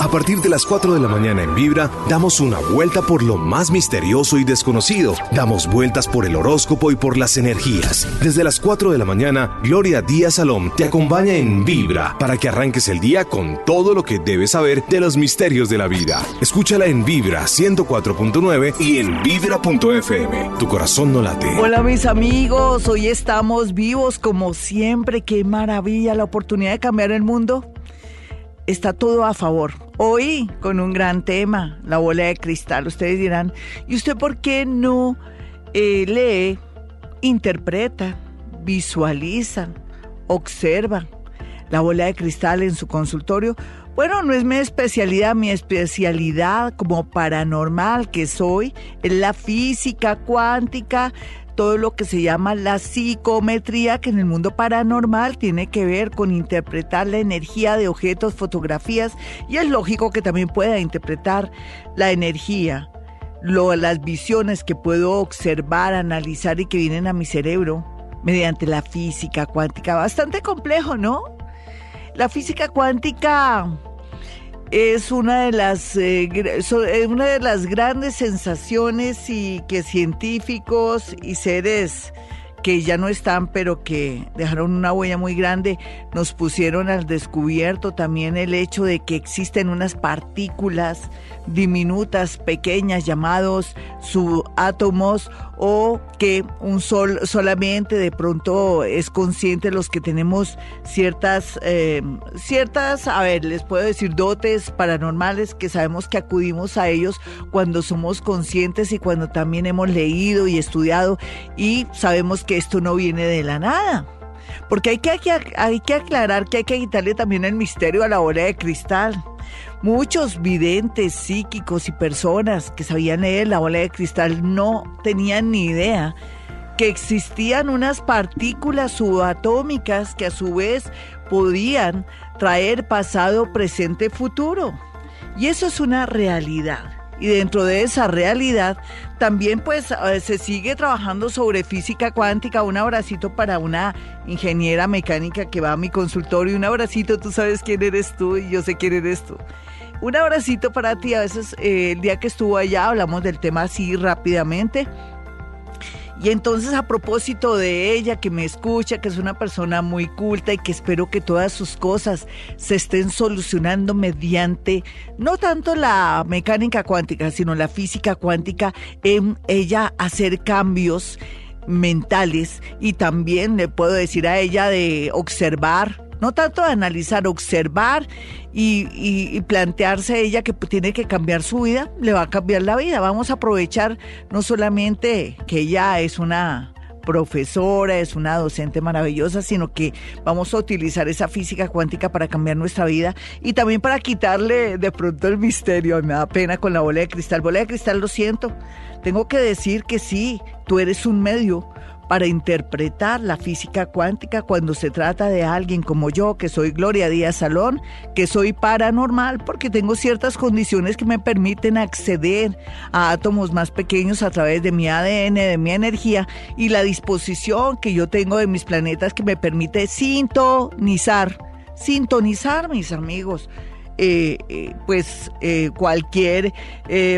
A partir de las 4 de la mañana en Vibra, damos una vuelta por lo más misterioso y desconocido. Damos vueltas por el horóscopo y por las energías. Desde las 4 de la mañana, Gloria Díaz Salom te acompaña en Vibra para que arranques el día con todo lo que debes saber de los misterios de la vida. Escúchala en Vibra 104.9 y en Vibra.fm. Tu corazón no late. Hola mis amigos, hoy estamos vivos como siempre. Qué maravilla la oportunidad de cambiar el mundo está todo a favor. Hoy con un gran tema, la bola de cristal. Ustedes dirán, ¿y usted por qué no eh, lee, interpreta, visualiza, observa la bola de cristal en su consultorio? Bueno, no es mi especialidad, mi especialidad como paranormal que soy es la física cuántica, todo lo que se llama la psicometría, que en el mundo paranormal tiene que ver con interpretar la energía de objetos, fotografías, y es lógico que también pueda interpretar la energía, lo, las visiones que puedo observar, analizar y que vienen a mi cerebro mediante la física cuántica. Bastante complejo, ¿no? La física cuántica es una de las eh, eh, una de las grandes sensaciones y que científicos y seres que ya no están, pero que dejaron una huella muy grande, nos pusieron al descubierto también el hecho de que existen unas partículas diminutas, pequeñas, llamados subátomos, o que un sol solamente de pronto es consciente los que tenemos ciertas, eh, ciertas, a ver, les puedo decir dotes paranormales que sabemos que acudimos a ellos cuando somos conscientes y cuando también hemos leído y estudiado y sabemos que esto no viene de la nada. Porque hay que, hay que aclarar que hay que quitarle también el misterio a la bola de cristal. Muchos videntes, psíquicos y personas que sabían leer la bola de cristal no tenían ni idea que existían unas partículas subatómicas que a su vez podían traer pasado, presente, futuro. Y eso es una realidad. Y dentro de esa realidad también pues eh, se sigue trabajando sobre física cuántica. Un abracito para una ingeniera mecánica que va a mi consultorio. Un abracito, tú sabes quién eres tú y yo sé quién eres tú. Un abracito para ti. A veces eh, el día que estuvo allá hablamos del tema así rápidamente. Y entonces a propósito de ella que me escucha, que es una persona muy culta y que espero que todas sus cosas se estén solucionando mediante no tanto la mecánica cuántica, sino la física cuántica, en ella hacer cambios mentales. Y también le puedo decir a ella de observar no tanto analizar, observar y, plantearse ella que tiene que cambiar su vida, le va a cambiar la vida. Vamos a aprovechar no solamente que ella es una profesora, es una docente maravillosa, sino que vamos a utilizar esa física cuántica para cambiar nuestra vida y también para quitarle de pronto el misterio. Me da pena con la bola de cristal. Bola de cristal, lo siento. Tengo que decir que sí, tú eres un medio para interpretar la física cuántica cuando se trata de alguien como yo, que soy Gloria Díaz Salón, que soy paranormal porque tengo ciertas condiciones que me permiten acceder a átomos más pequeños a través de mi ADN, de mi energía y la disposición que yo tengo de mis planetas que me permite sintonizar, sintonizar mis amigos eh, eh, pues eh, cualquier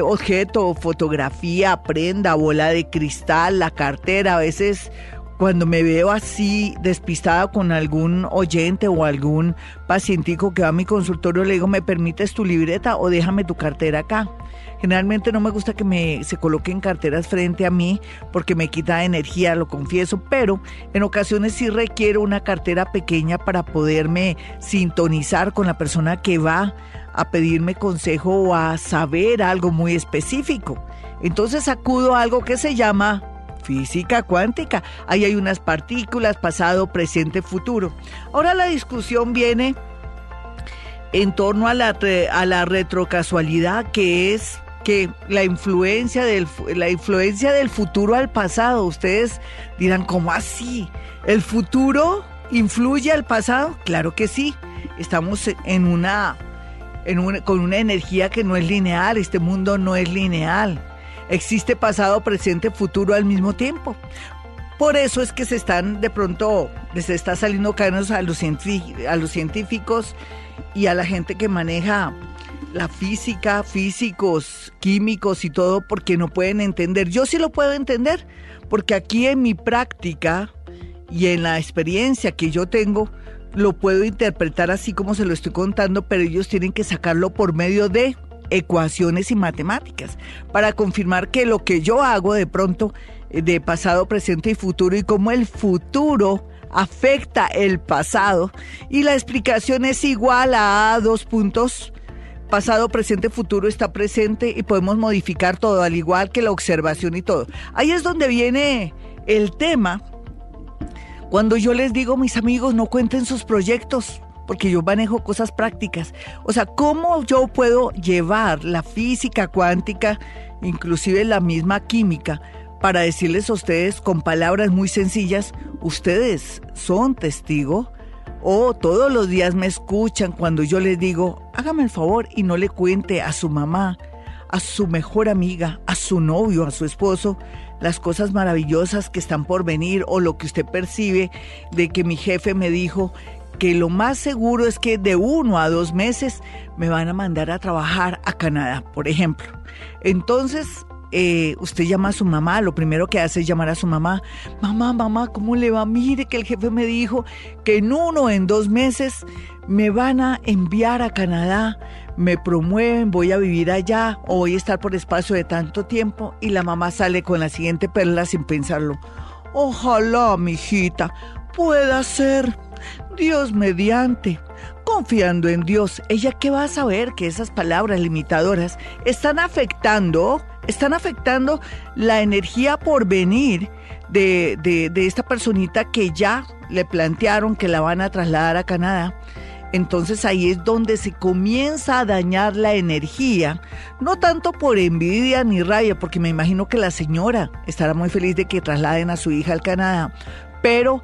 objeto, fotografía, prenda, bola de cristal, la cartera, a veces cuando me veo así despistada con algún oyente o algún pacientico que va a mi consultorio, le digo, ¿me permites tu libreta o déjame tu cartera acá? Generalmente no me gusta que me se coloquen carteras frente a mí porque me quita energía, lo confieso, pero en ocasiones sí requiero una cartera pequeña para poderme sintonizar con la persona que va a pedirme consejo o a saber algo muy específico. Entonces acudo a algo que se llama física cuántica. Ahí hay unas partículas, pasado, presente, futuro. Ahora la discusión viene en torno a la, a la retrocasualidad, que es que la influencia del la influencia del futuro al pasado, ustedes dirán, ¿cómo así? ¿El futuro influye al pasado? Claro que sí. Estamos en una, en con una energía que no es lineal, este mundo no es lineal. Existe pasado, presente, futuro al mismo tiempo. Por eso es que se están, de pronto, les está saliendo cadenas a los, a los científicos y a la gente que maneja la física, físicos, químicos y todo porque no pueden entender. Yo sí lo puedo entender porque aquí en mi práctica y en la experiencia que yo tengo, lo puedo interpretar así como se lo estoy contando, pero ellos tienen que sacarlo por medio de ecuaciones y matemáticas para confirmar que lo que yo hago de pronto eh, de pasado, presente y futuro y cómo el futuro afecta el pasado y la explicación es igual a dos puntos pasado, presente, futuro está presente y podemos modificar todo, al igual que la observación y todo. Ahí es donde viene el tema. Cuando yo les digo, mis amigos, no cuenten sus proyectos, porque yo manejo cosas prácticas. O sea, ¿cómo yo puedo llevar la física cuántica, inclusive la misma química, para decirles a ustedes con palabras muy sencillas, ustedes son testigo o todos los días me escuchan cuando yo les digo, hágame el favor y no le cuente a su mamá, a su mejor amiga, a su novio, a su esposo, las cosas maravillosas que están por venir o lo que usted percibe de que mi jefe me dijo que lo más seguro es que de uno a dos meses me van a mandar a trabajar a Canadá, por ejemplo. Entonces, eh, usted llama a su mamá, lo primero que hace es llamar a su mamá, mamá, mamá, ¿cómo le va? Mire que el jefe me dijo que en uno o en dos meses me van a enviar a Canadá, me promueven, voy a vivir allá o voy a estar por espacio de tanto tiempo y la mamá sale con la siguiente perla sin pensarlo. Ojalá, mi hijita, pueda ser. Dios mediante. Confiando en Dios, ella qué va a saber que esas palabras limitadoras están afectando, están afectando la energía por venir de, de esta personita que ya le plantearon que la van a trasladar a Canadá. Entonces ahí es donde se comienza a dañar la energía, no tanto por envidia ni rabia, porque me imagino que la señora estará muy feliz de que trasladen a su hija al Canadá, pero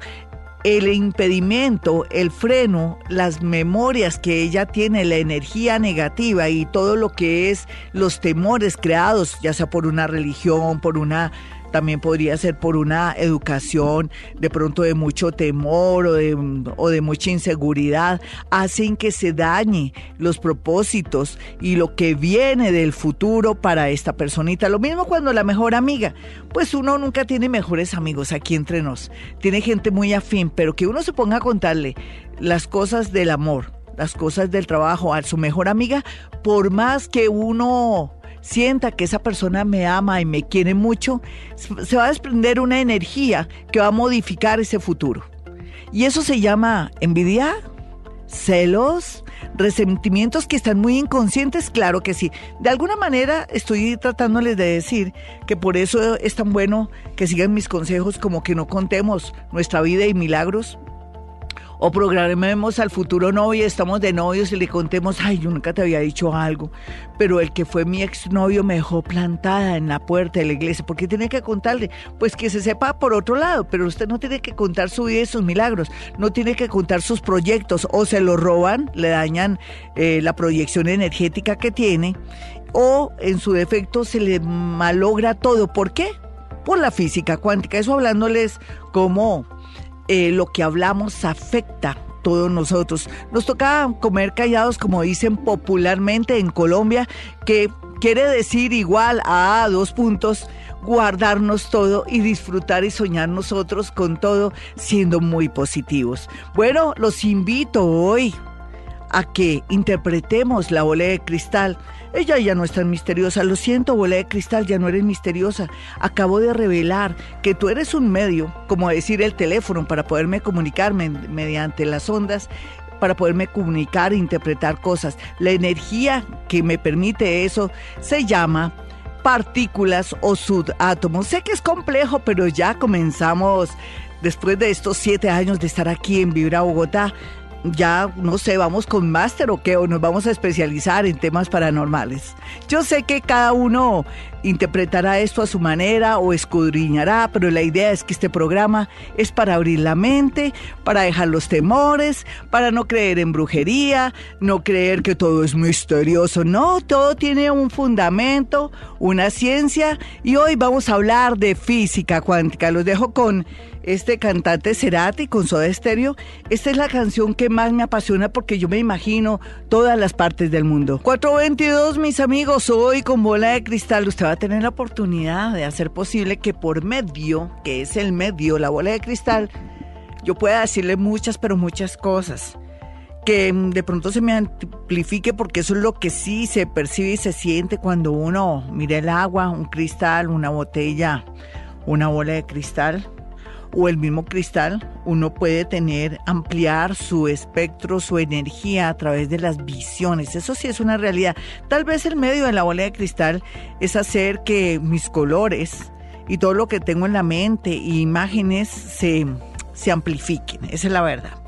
el impedimento, el freno, las memorias que ella tiene, la energía negativa y todo lo que es los temores creados, ya sea por una religión, por una también podría ser por una educación de pronto de mucho temor o de, o de mucha inseguridad, hacen que se dañe los propósitos y lo que viene del futuro para esta personita. Lo mismo cuando la mejor amiga, pues uno nunca tiene mejores amigos aquí entre nos, tiene gente muy afín, pero que uno se ponga a contarle las cosas del amor, las cosas del trabajo a su mejor amiga, por más que uno sienta que esa persona me ama y me quiere mucho, se va a desprender una energía que va a modificar ese futuro. Y eso se llama envidia, celos, resentimientos que están muy inconscientes, claro que sí. De alguna manera estoy tratándoles de decir que por eso es tan bueno que sigan mis consejos como que no contemos nuestra vida y milagros, o programemos al futuro novio, estamos de novios y le contemos, ay, yo nunca te había dicho algo, pero el que fue mi exnovio me dejó plantada en la puerta de la iglesia. ¿Por qué tiene que contarle? Pues que se sepa por otro lado, pero usted no tiene que contar su vida y sus milagros, no tiene que contar sus proyectos, o se lo roban, le dañan eh, la proyección energética que tiene, o en su defecto se le malogra todo. ¿Por qué? Por la física cuántica. Eso hablándoles como eh, lo que hablamos afecta todos nosotros. Nos toca comer callados, como dicen popularmente en Colombia, que quiere decir igual a dos puntos, guardarnos todo y disfrutar y soñar nosotros con todo siendo muy positivos. Bueno, los invito hoy a que interpretemos la bola de cristal ella ya no es tan misteriosa. Lo siento, bola de cristal, ya no eres misteriosa. Acabo de revelar que tú eres un medio, como decir el teléfono, para poderme comunicarme mediante las ondas para poderme comunicar e interpretar cosas. La energía que me permite eso se llama partículas o subátomos. Sé que es complejo, pero ya comenzamos después de estos siete años de estar aquí en Vibra Bogotá ya, no sé, vamos con máster o qué, o nos vamos a especializar en temas paranormales. Yo sé que cada uno interpretará esto a su manera o escudriñará, pero la idea es que este programa es para abrir la mente, para dejar los temores, para no creer en brujería, no creer que todo es misterioso, no, todo tiene un fundamento, una ciencia y hoy vamos a hablar de física cuántica. Los dejo con este cantante Cerati con Soda Stereo. Esta es la canción que más me apasiona porque yo me imagino todas las partes del mundo. 422, mis amigos, hoy con bola de cristal usted va a tener la oportunidad de hacer posible que por medio, que es el medio, la bola de cristal, yo pueda decirle muchas, pero muchas cosas que de pronto se me amplifique porque eso es lo que sí se percibe y se siente cuando uno mira el agua, un cristal, una botella, una bola de cristal o el mismo cristal, uno puede tener, ampliar su espectro, su energía a través de las visiones. Eso sí es una realidad. Tal vez el medio de la bola de cristal es hacer que mis colores y todo lo que tengo en la mente y imágenes se, se amplifiquen. Esa es la verdad.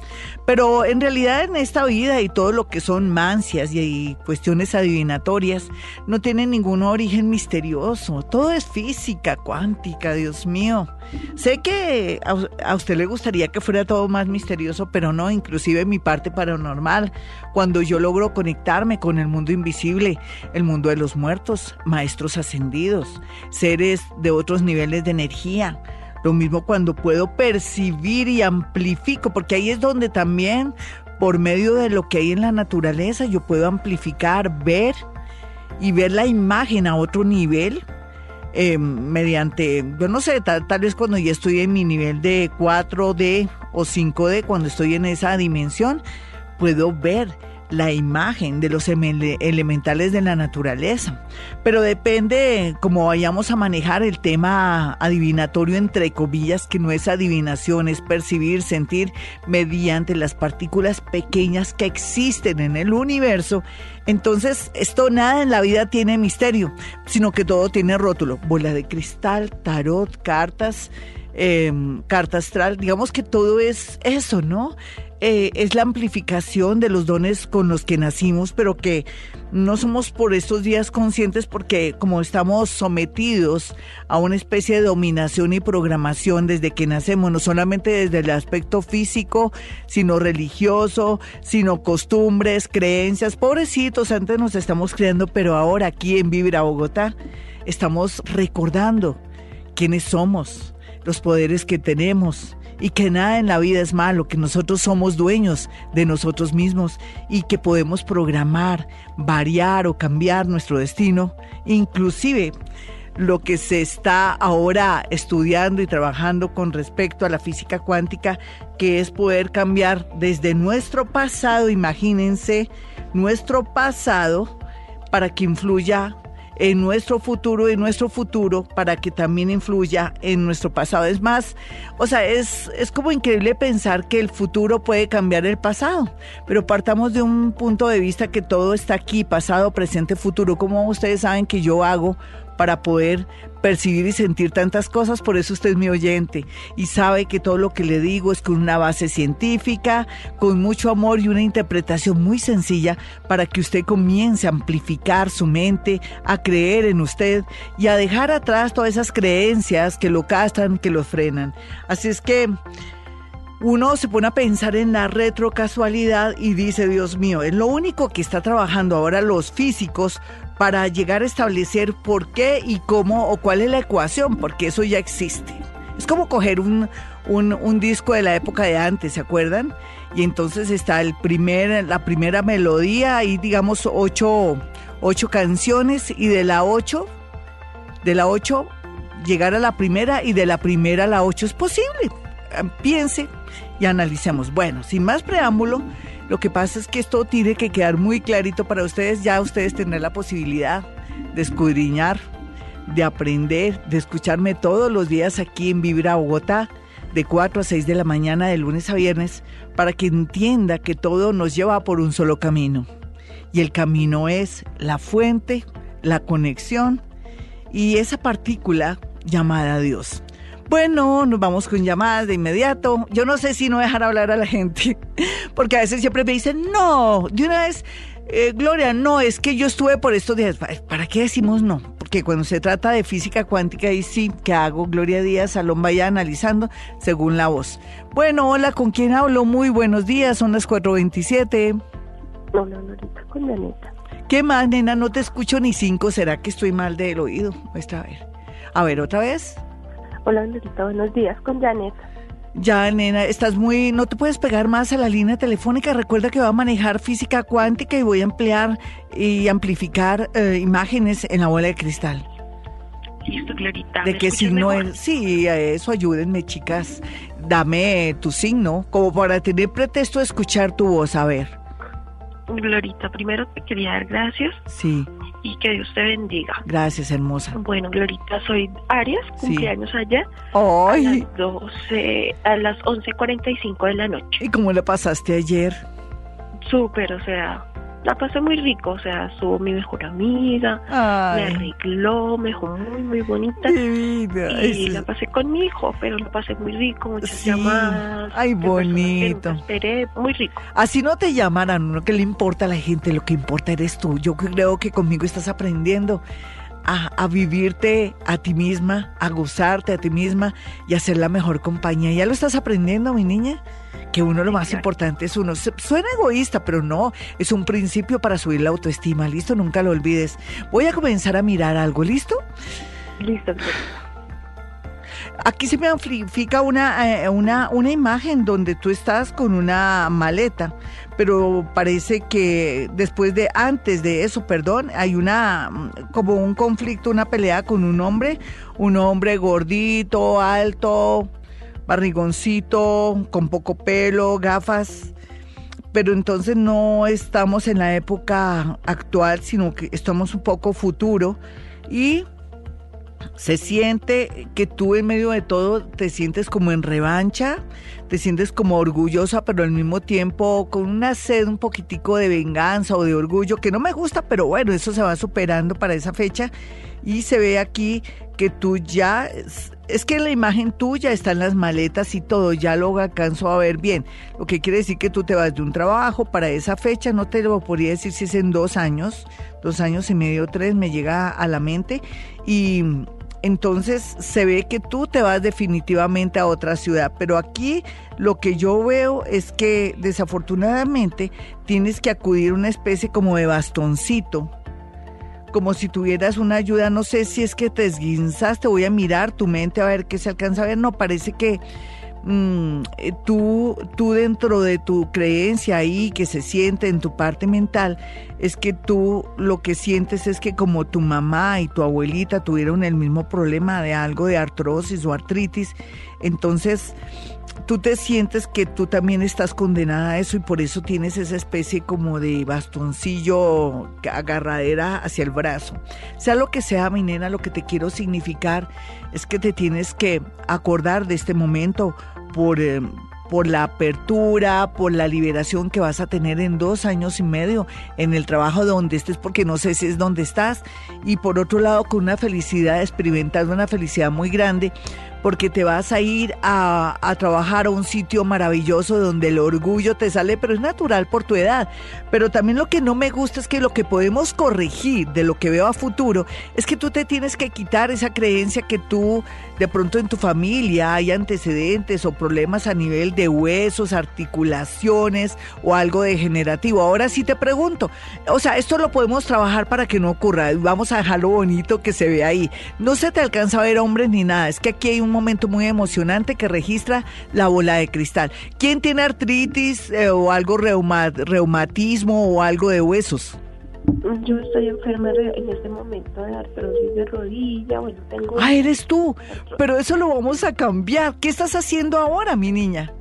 Pero en realidad en esta vida y todo lo que son mancias y, cuestiones adivinatorias no tienen ningún origen misterioso. Todo es física cuántica, Dios mío. Sé que a, usted le gustaría que fuera todo más misterioso, pero no, inclusive mi parte paranormal, cuando yo logro conectarme con el mundo invisible, el mundo de los muertos, maestros ascendidos, seres de otros niveles de energía lo mismo cuando puedo percibir y amplifico, porque ahí es donde también por medio de lo que hay en la naturaleza yo puedo amplificar, ver y ver la imagen a otro nivel. Eh, mediante, yo no sé, tal, tal vez cuando ya estoy en mi nivel de 4D o 5D, cuando estoy en esa dimensión, puedo ver la imagen de los elementales de la naturaleza. Pero depende cómo vayamos a manejar el tema adivinatorio entre comillas, que no es adivinación, es percibir, sentir mediante las partículas pequeñas que existen en el universo. Entonces, esto nada en la vida tiene misterio, sino que todo tiene rótulo. Bola de cristal, tarot, cartas, eh, carta astral, digamos que todo es eso, ¿no? Eh, es la amplificación de los dones con los que nacimos, pero que no somos por estos días conscientes porque como estamos sometidos a una especie de dominación y programación desde que nacemos, no solamente desde el aspecto físico, sino religioso, sino costumbres, creencias. Pobrecitos, antes nos estamos creando, pero ahora aquí en Vivir a Bogotá estamos recordando quiénes somos, los poderes que tenemos y que nada en la vida es malo, que nosotros somos dueños de nosotros mismos y que podemos programar, variar o cambiar nuestro destino, inclusive lo que se está ahora estudiando y trabajando con respecto a la física cuántica, que es poder cambiar desde nuestro pasado, imagínense, nuestro pasado, para que influya en nuestro futuro y nuestro futuro para que también influya en nuestro pasado. Es más, o sea, es, es como increíble pensar que el futuro puede cambiar el pasado, pero partamos de un punto de vista que todo está aquí, pasado, presente, futuro. Como ustedes saben que yo hago para poder percibir y sentir tantas cosas, por eso usted es mi oyente y sabe que todo lo que le digo es con una base científica, con mucho amor y una interpretación muy sencilla para que usted comience a amplificar su mente, a creer en usted y a dejar atrás todas esas creencias que lo castran, que lo frenan. Así es que uno se pone a pensar en la retrocasualidad y dice, Dios mío, es lo único que está trabajando ahora los físicos para llegar a establecer por qué y cómo o cuál es la ecuación, porque eso ya existe. Es como coger un, un, disco de la época de antes, ¿se acuerdan? Y entonces está el primer, la primera melodía y digamos ocho, ocho canciones y de la ocho, de la ocho llegar a la primera y de la primera a la ocho es posible. Piense, y analicemos. Bueno, sin más preámbulo, lo que pasa es que esto tiene que quedar muy clarito para ustedes. Ya ustedes tendrán la posibilidad de escudriñar, de aprender, de escucharme todos los días aquí en Vibra Bogotá, de 4 a 6 de la mañana, de lunes a viernes, para que entienda que todo nos lleva por un solo camino. Y el camino es la fuente, la conexión y esa partícula llamada Dios. Bueno, nos vamos con llamadas de inmediato. Yo no sé si no dejar hablar a la gente, porque a veces siempre me dicen, no, de una vez, eh, Gloria, no, es que yo estuve por estos días. ¿Para qué decimos no? Porque cuando se trata de física cuántica, y sí, ¿qué hago? Gloria Díaz, Salón vaya analizando según la voz. Bueno, hola, ¿con quién hablo? Muy buenos días, son las 4.27. Hola, Lorita, con Janeta. ¿Qué más, nena? No te escucho ni cinco. ¿Será que estoy mal del oído? Muestra a ver. A ver, otra vez. Hola, buenos días, con Janet. Ya, nena, estás muy... No te puedes pegar más a la línea telefónica. Recuerda que voy a manejar física cuántica y voy a emplear y amplificar eh, imágenes en la bola de cristal. Listo, Glorita. ¿De ¿me qué signo mejor? es? Sí, a eso ayúdenme, chicas. Dame tu signo, como para tener pretexto de escuchar tu voz. A ver. Glorita, primero te quería dar gracias Sí, y que Dios te bendiga. gracias, hermosa. Bueno, Glorita, soy Aries, Sí. cumpleaños allá a Ay, las 12, a las 11.45 de la noche. ¿y cómo le pasaste ayer? Súper, o sea, la pasé muy rico, o sea, estuvo mi mejor amiga, me arregló, me dejó muy, muy bonita. divina. Y Eso la pasé con mi hijo, pero la pasé muy rico, muchas Sí. llamadas. Ay, bonito. esperé, muy rico. Así no te llamaran, uno que le importa a la gente, lo que importa eres tú. Yo creo que conmigo estás aprendiendo a, a vivirte a ti misma, a gozarte a ti misma y a ser la mejor compañía. Ya lo estás aprendiendo, mi niña. Que uno lo más importante es uno. Suena egoísta, pero no, es un principio para subir la autoestima. Listo, nunca lo olvides. Voy a comenzar a mirar algo, ¿listo? Listo. Aquí se me amplifica una, eh, una, una imagen donde tú estás con una maleta, pero parece que después de, antes de eso, perdón, hay una, mm, como un conflicto, una pelea con un hombre, un hombre gordito, alto, barrigoncito, con poco pelo, gafas. Pero entonces no estamos en la época actual, sino que estamos un poco futuro y se siente que tú en medio de todo te sientes como en revancha, te sientes como orgullosa, pero al mismo tiempo con una sed un poquitico de venganza o de orgullo, que no me gusta, pero bueno, eso se va superando para esa fecha. Y se ve aquí que tú ya, es, que la imagen tuya está en las maletas y todo, ya lo alcanzo a ver bien. Lo que quiere decir que tú te vas de un trabajo para esa fecha, no te lo podría decir si es en dos años, dos años y medio, tres, me llega a la mente. Y entonces se ve que tú te vas definitivamente a otra ciudad, pero aquí lo que yo veo es que desafortunadamente tienes que acudir a una especie como de bastoncito, como si tuvieras una ayuda, no sé si es que te esguinzaste, voy a mirar tu mente a ver qué se alcanza a ver, no, parece que mm, eh, tú, tú dentro de tu creencia ahí que se siente en tu parte mental, es que tú lo que sientes es que como tu mamá y tu abuelita tuvieron el mismo problema de algo de artrosis o artritis, entonces tú te sientes que tú también estás condenada a eso y por eso tienes esa especie como de bastoncillo agarradera hacia el brazo. Sea lo que sea, mi nena, lo que te quiero significar es que te tienes que acordar de este momento por... eh, por la apertura, por la liberación que vas a tener en dos años y medio en el trabajo donde estés, porque no sé si es donde estás, y por otro lado con una felicidad, experimentando una felicidad muy grande, porque te vas a ir a, trabajar a un sitio maravilloso donde el orgullo te sale, pero es natural por tu edad. Pero también lo que no me gusta es que lo que podemos corregir de lo que veo a futuro es que tú te tienes que quitar esa creencia que tú de pronto en tu familia hay antecedentes o problemas a nivel de huesos, articulaciones o algo degenerativo. Ahora sí te pregunto, o sea, esto lo podemos trabajar para que no ocurra. Vamos a dejarlo bonito que se ve ahí. No se te alcanza a ver hombres ni nada. Es que aquí hay un momento muy emocionante que registra la bola de cristal. ¿Quién tiene artritis eh, o algo reuma- reumatismo o algo de huesos? Yo estoy enferma en este momento de artrosis de rodilla, bueno, tengo... Ah, eres tú. Pero eso lo vamos a cambiar. ¿Qué estás haciendo ahora, mi niña?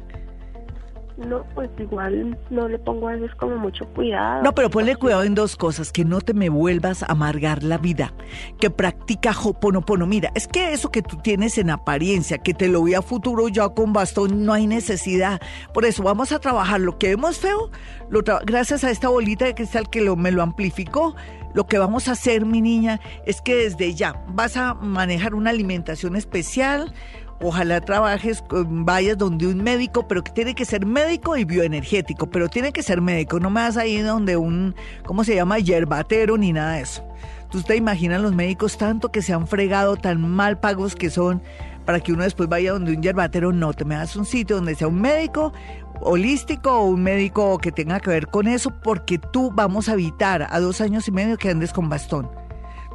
No, pues igual no le pongo a veces como mucho cuidado. No, pero ponle cuidado en dos cosas, que no te me vuelvas a amargar la vida, que practica Hoponopono. Mira, es que eso que tú tienes en apariencia, que te lo vi a futuro ya con bastón, no hay necesidad. Por eso vamos a trabajar lo que vemos feo, lo gracias a esta bolita de cristal que lo, me lo amplificó. Lo que vamos a hacer, mi niña, es que desde ya vas a manejar una alimentación especial, Ojalá trabajes, vayas donde un médico, pero que tiene que ser médico y bioenergético, pero tiene que ser médico, no me vas a ir donde un, ¿cómo se llama? Yerbatero ni nada de eso. Tú te imaginas los médicos tanto que se han fregado, tan mal pagos que son, para que uno después vaya donde un yerbatero, no, te me das un sitio donde sea un médico holístico o un médico que tenga que ver con eso, porque tú vamos a evitar a dos años y medio que andes con bastón.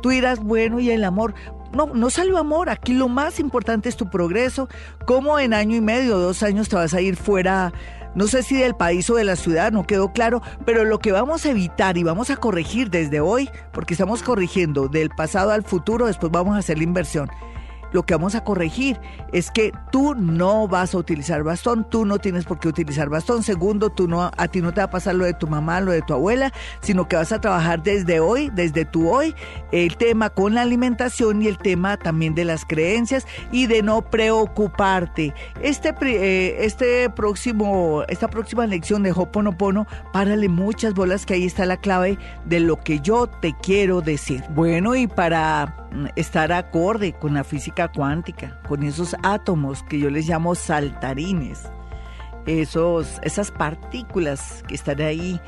Tú dirás, bueno, ¿y el amor? No, no salió amor. Aquí lo más importante es tu progreso. ¿Cómo en año y medio, dos años te vas a ir fuera? No sé si del país o de la ciudad, no quedó claro, pero lo que vamos a evitar y vamos a corregir desde hoy, porque estamos corrigiendo del pasado al futuro, después vamos a hacer la inversión lo que vamos a corregir es que tú no vas a utilizar bastón, tú no tienes por qué utilizar bastón. Segundo, tú no, a ti no te va a pasar lo de tu mamá, lo de tu abuela, sino que vas a trabajar desde hoy, desde tu hoy, el tema con la alimentación y el tema también de las creencias y de no preocuparte. Este, eh, este próximo, esta próxima lección de Hoponopono, párale muchas bolas que ahí está la clave de lo que yo te quiero decir. Bueno, y para estar acorde con la física cuántica, con esos átomos que yo les llamo saltarines, esos, esas partículas que están ahí,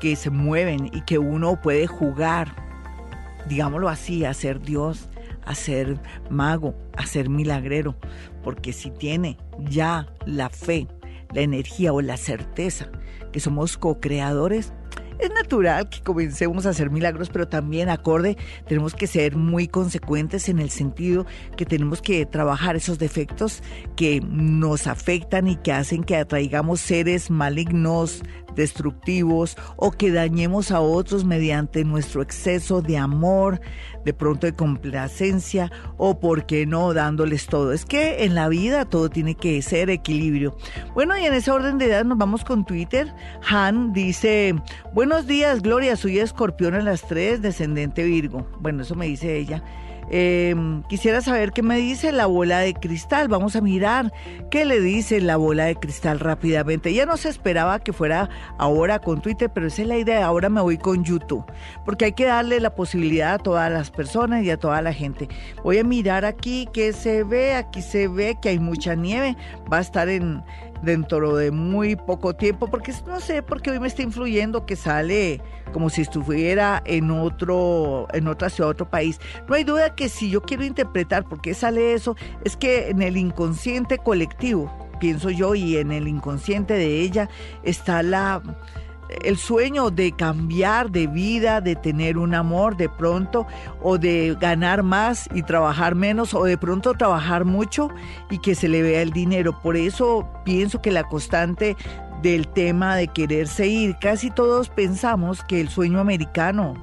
que se mueven y que uno puede jugar, digámoslo así, a ser Dios, a ser mago, a ser milagrero, porque si tiene ya la fe, la energía o la certeza que somos co-creadores, es natural que comencemos a hacer milagros, pero también acorde, tenemos que ser muy consecuentes en el sentido que tenemos que trabajar esos defectos que nos afectan y que hacen que atraigamos seres malignos, destructivos o que dañemos a otros mediante nuestro exceso de amor, de pronto de complacencia o, por qué no, dándoles todo. Es que en la vida todo tiene que ser equilibrio. Bueno, y en ese orden de edad nos vamos con Twitter. Han dice, buenos días, Gloria, soy escorpión a las 3, descendente Virgo. Bueno, eso me dice ella. Em, quisiera saber qué me dice la bola de cristal. Vamos a mirar qué le dice la bola de cristal rápidamente. Ya no se esperaba que fuera ahora con Twitter, pero esa es la idea. Ahora me voy con YouTube, porque hay que darle la posibilidad a todas las personas y a toda la gente. Voy a mirar aquí qué se ve. Aquí se ve que hay mucha nieve. Va a estar en dentro de muy poco tiempo, porque no sé, porque hoy me está influyendo que sale como si estuviera en otro, en otra ciudad, otro país. No hay duda que si yo quiero interpretar por qué sale eso, es que en el inconsciente colectivo, pienso yo, y en el inconsciente de ella está la el sueño de cambiar de vida, de tener un amor de pronto, o de ganar más y trabajar menos, o de pronto trabajar mucho y que se le vea el dinero. Por eso pienso que la constante del tema de quererse ir, casi todos pensamos que el sueño americano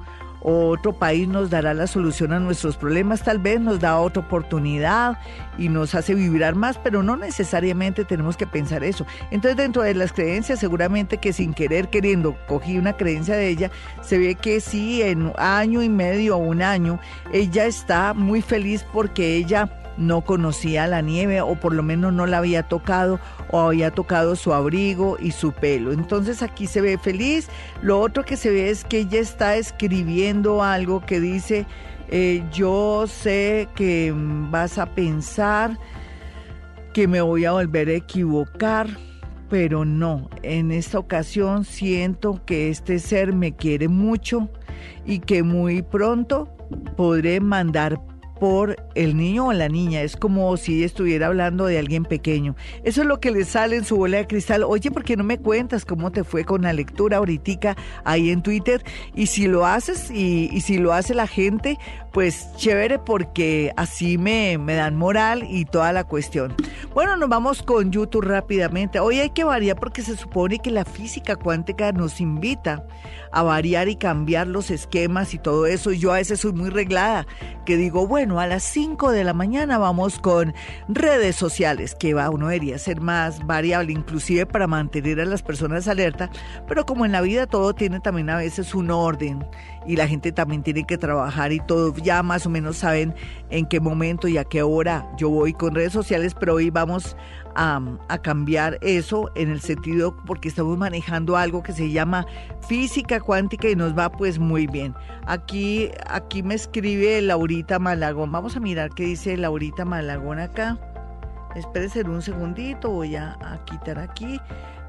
otro país nos dará la solución a nuestros problemas, tal vez nos da otra oportunidad y nos hace vibrar más, pero no necesariamente tenemos que pensar eso. Entonces dentro de las creencias, seguramente que sin querer, queriendo, cogí una creencia de ella, se ve que sí, en año y medio o un año, ella está muy feliz porque ella no conocía la nieve o por lo menos no la había tocado o había tocado su abrigo y su pelo. Entonces aquí se ve feliz. Lo otro que se ve es que ella está escribiendo algo que dice, eh, yo sé que vas a pensar que me voy a volver a equivocar, pero no, en esta ocasión siento que este ser me quiere mucho y que muy pronto podré mandar por el niño o la niña. Es como si estuviera hablando de alguien pequeño. Eso es lo que le sale en su bola de cristal. Oye, ¿por qué no me cuentas cómo te fue con la lectura ahorita ahí en Twitter? Y si lo haces y, y si lo hace la gente, pues chévere porque así me, me dan moral y toda la cuestión. Bueno, nos vamos con YouTube rápidamente. Hoy hay que variar porque se supone que la física cuántica nos invita a variar y cambiar los esquemas y todo eso. Yo a veces soy muy reglada, que digo, bueno, a las 5 de la mañana vamos con redes sociales, que va, uno debería ser más variable, inclusive para mantener a las personas alerta, pero como en la vida todo tiene también a veces un orden y la gente también tiene que trabajar y todo, ya más o menos saben en qué momento y a qué hora. Yo voy con redes sociales, pero hoy vamos a, cambiar eso en el sentido porque estamos manejando algo que se llama física cuántica y nos va pues muy bien. Aquí, aquí me escribe Laurita Malagón, vamos a mirar qué dice Laurita Malagón acá. Espérense un segundito, voy a quitar aquí.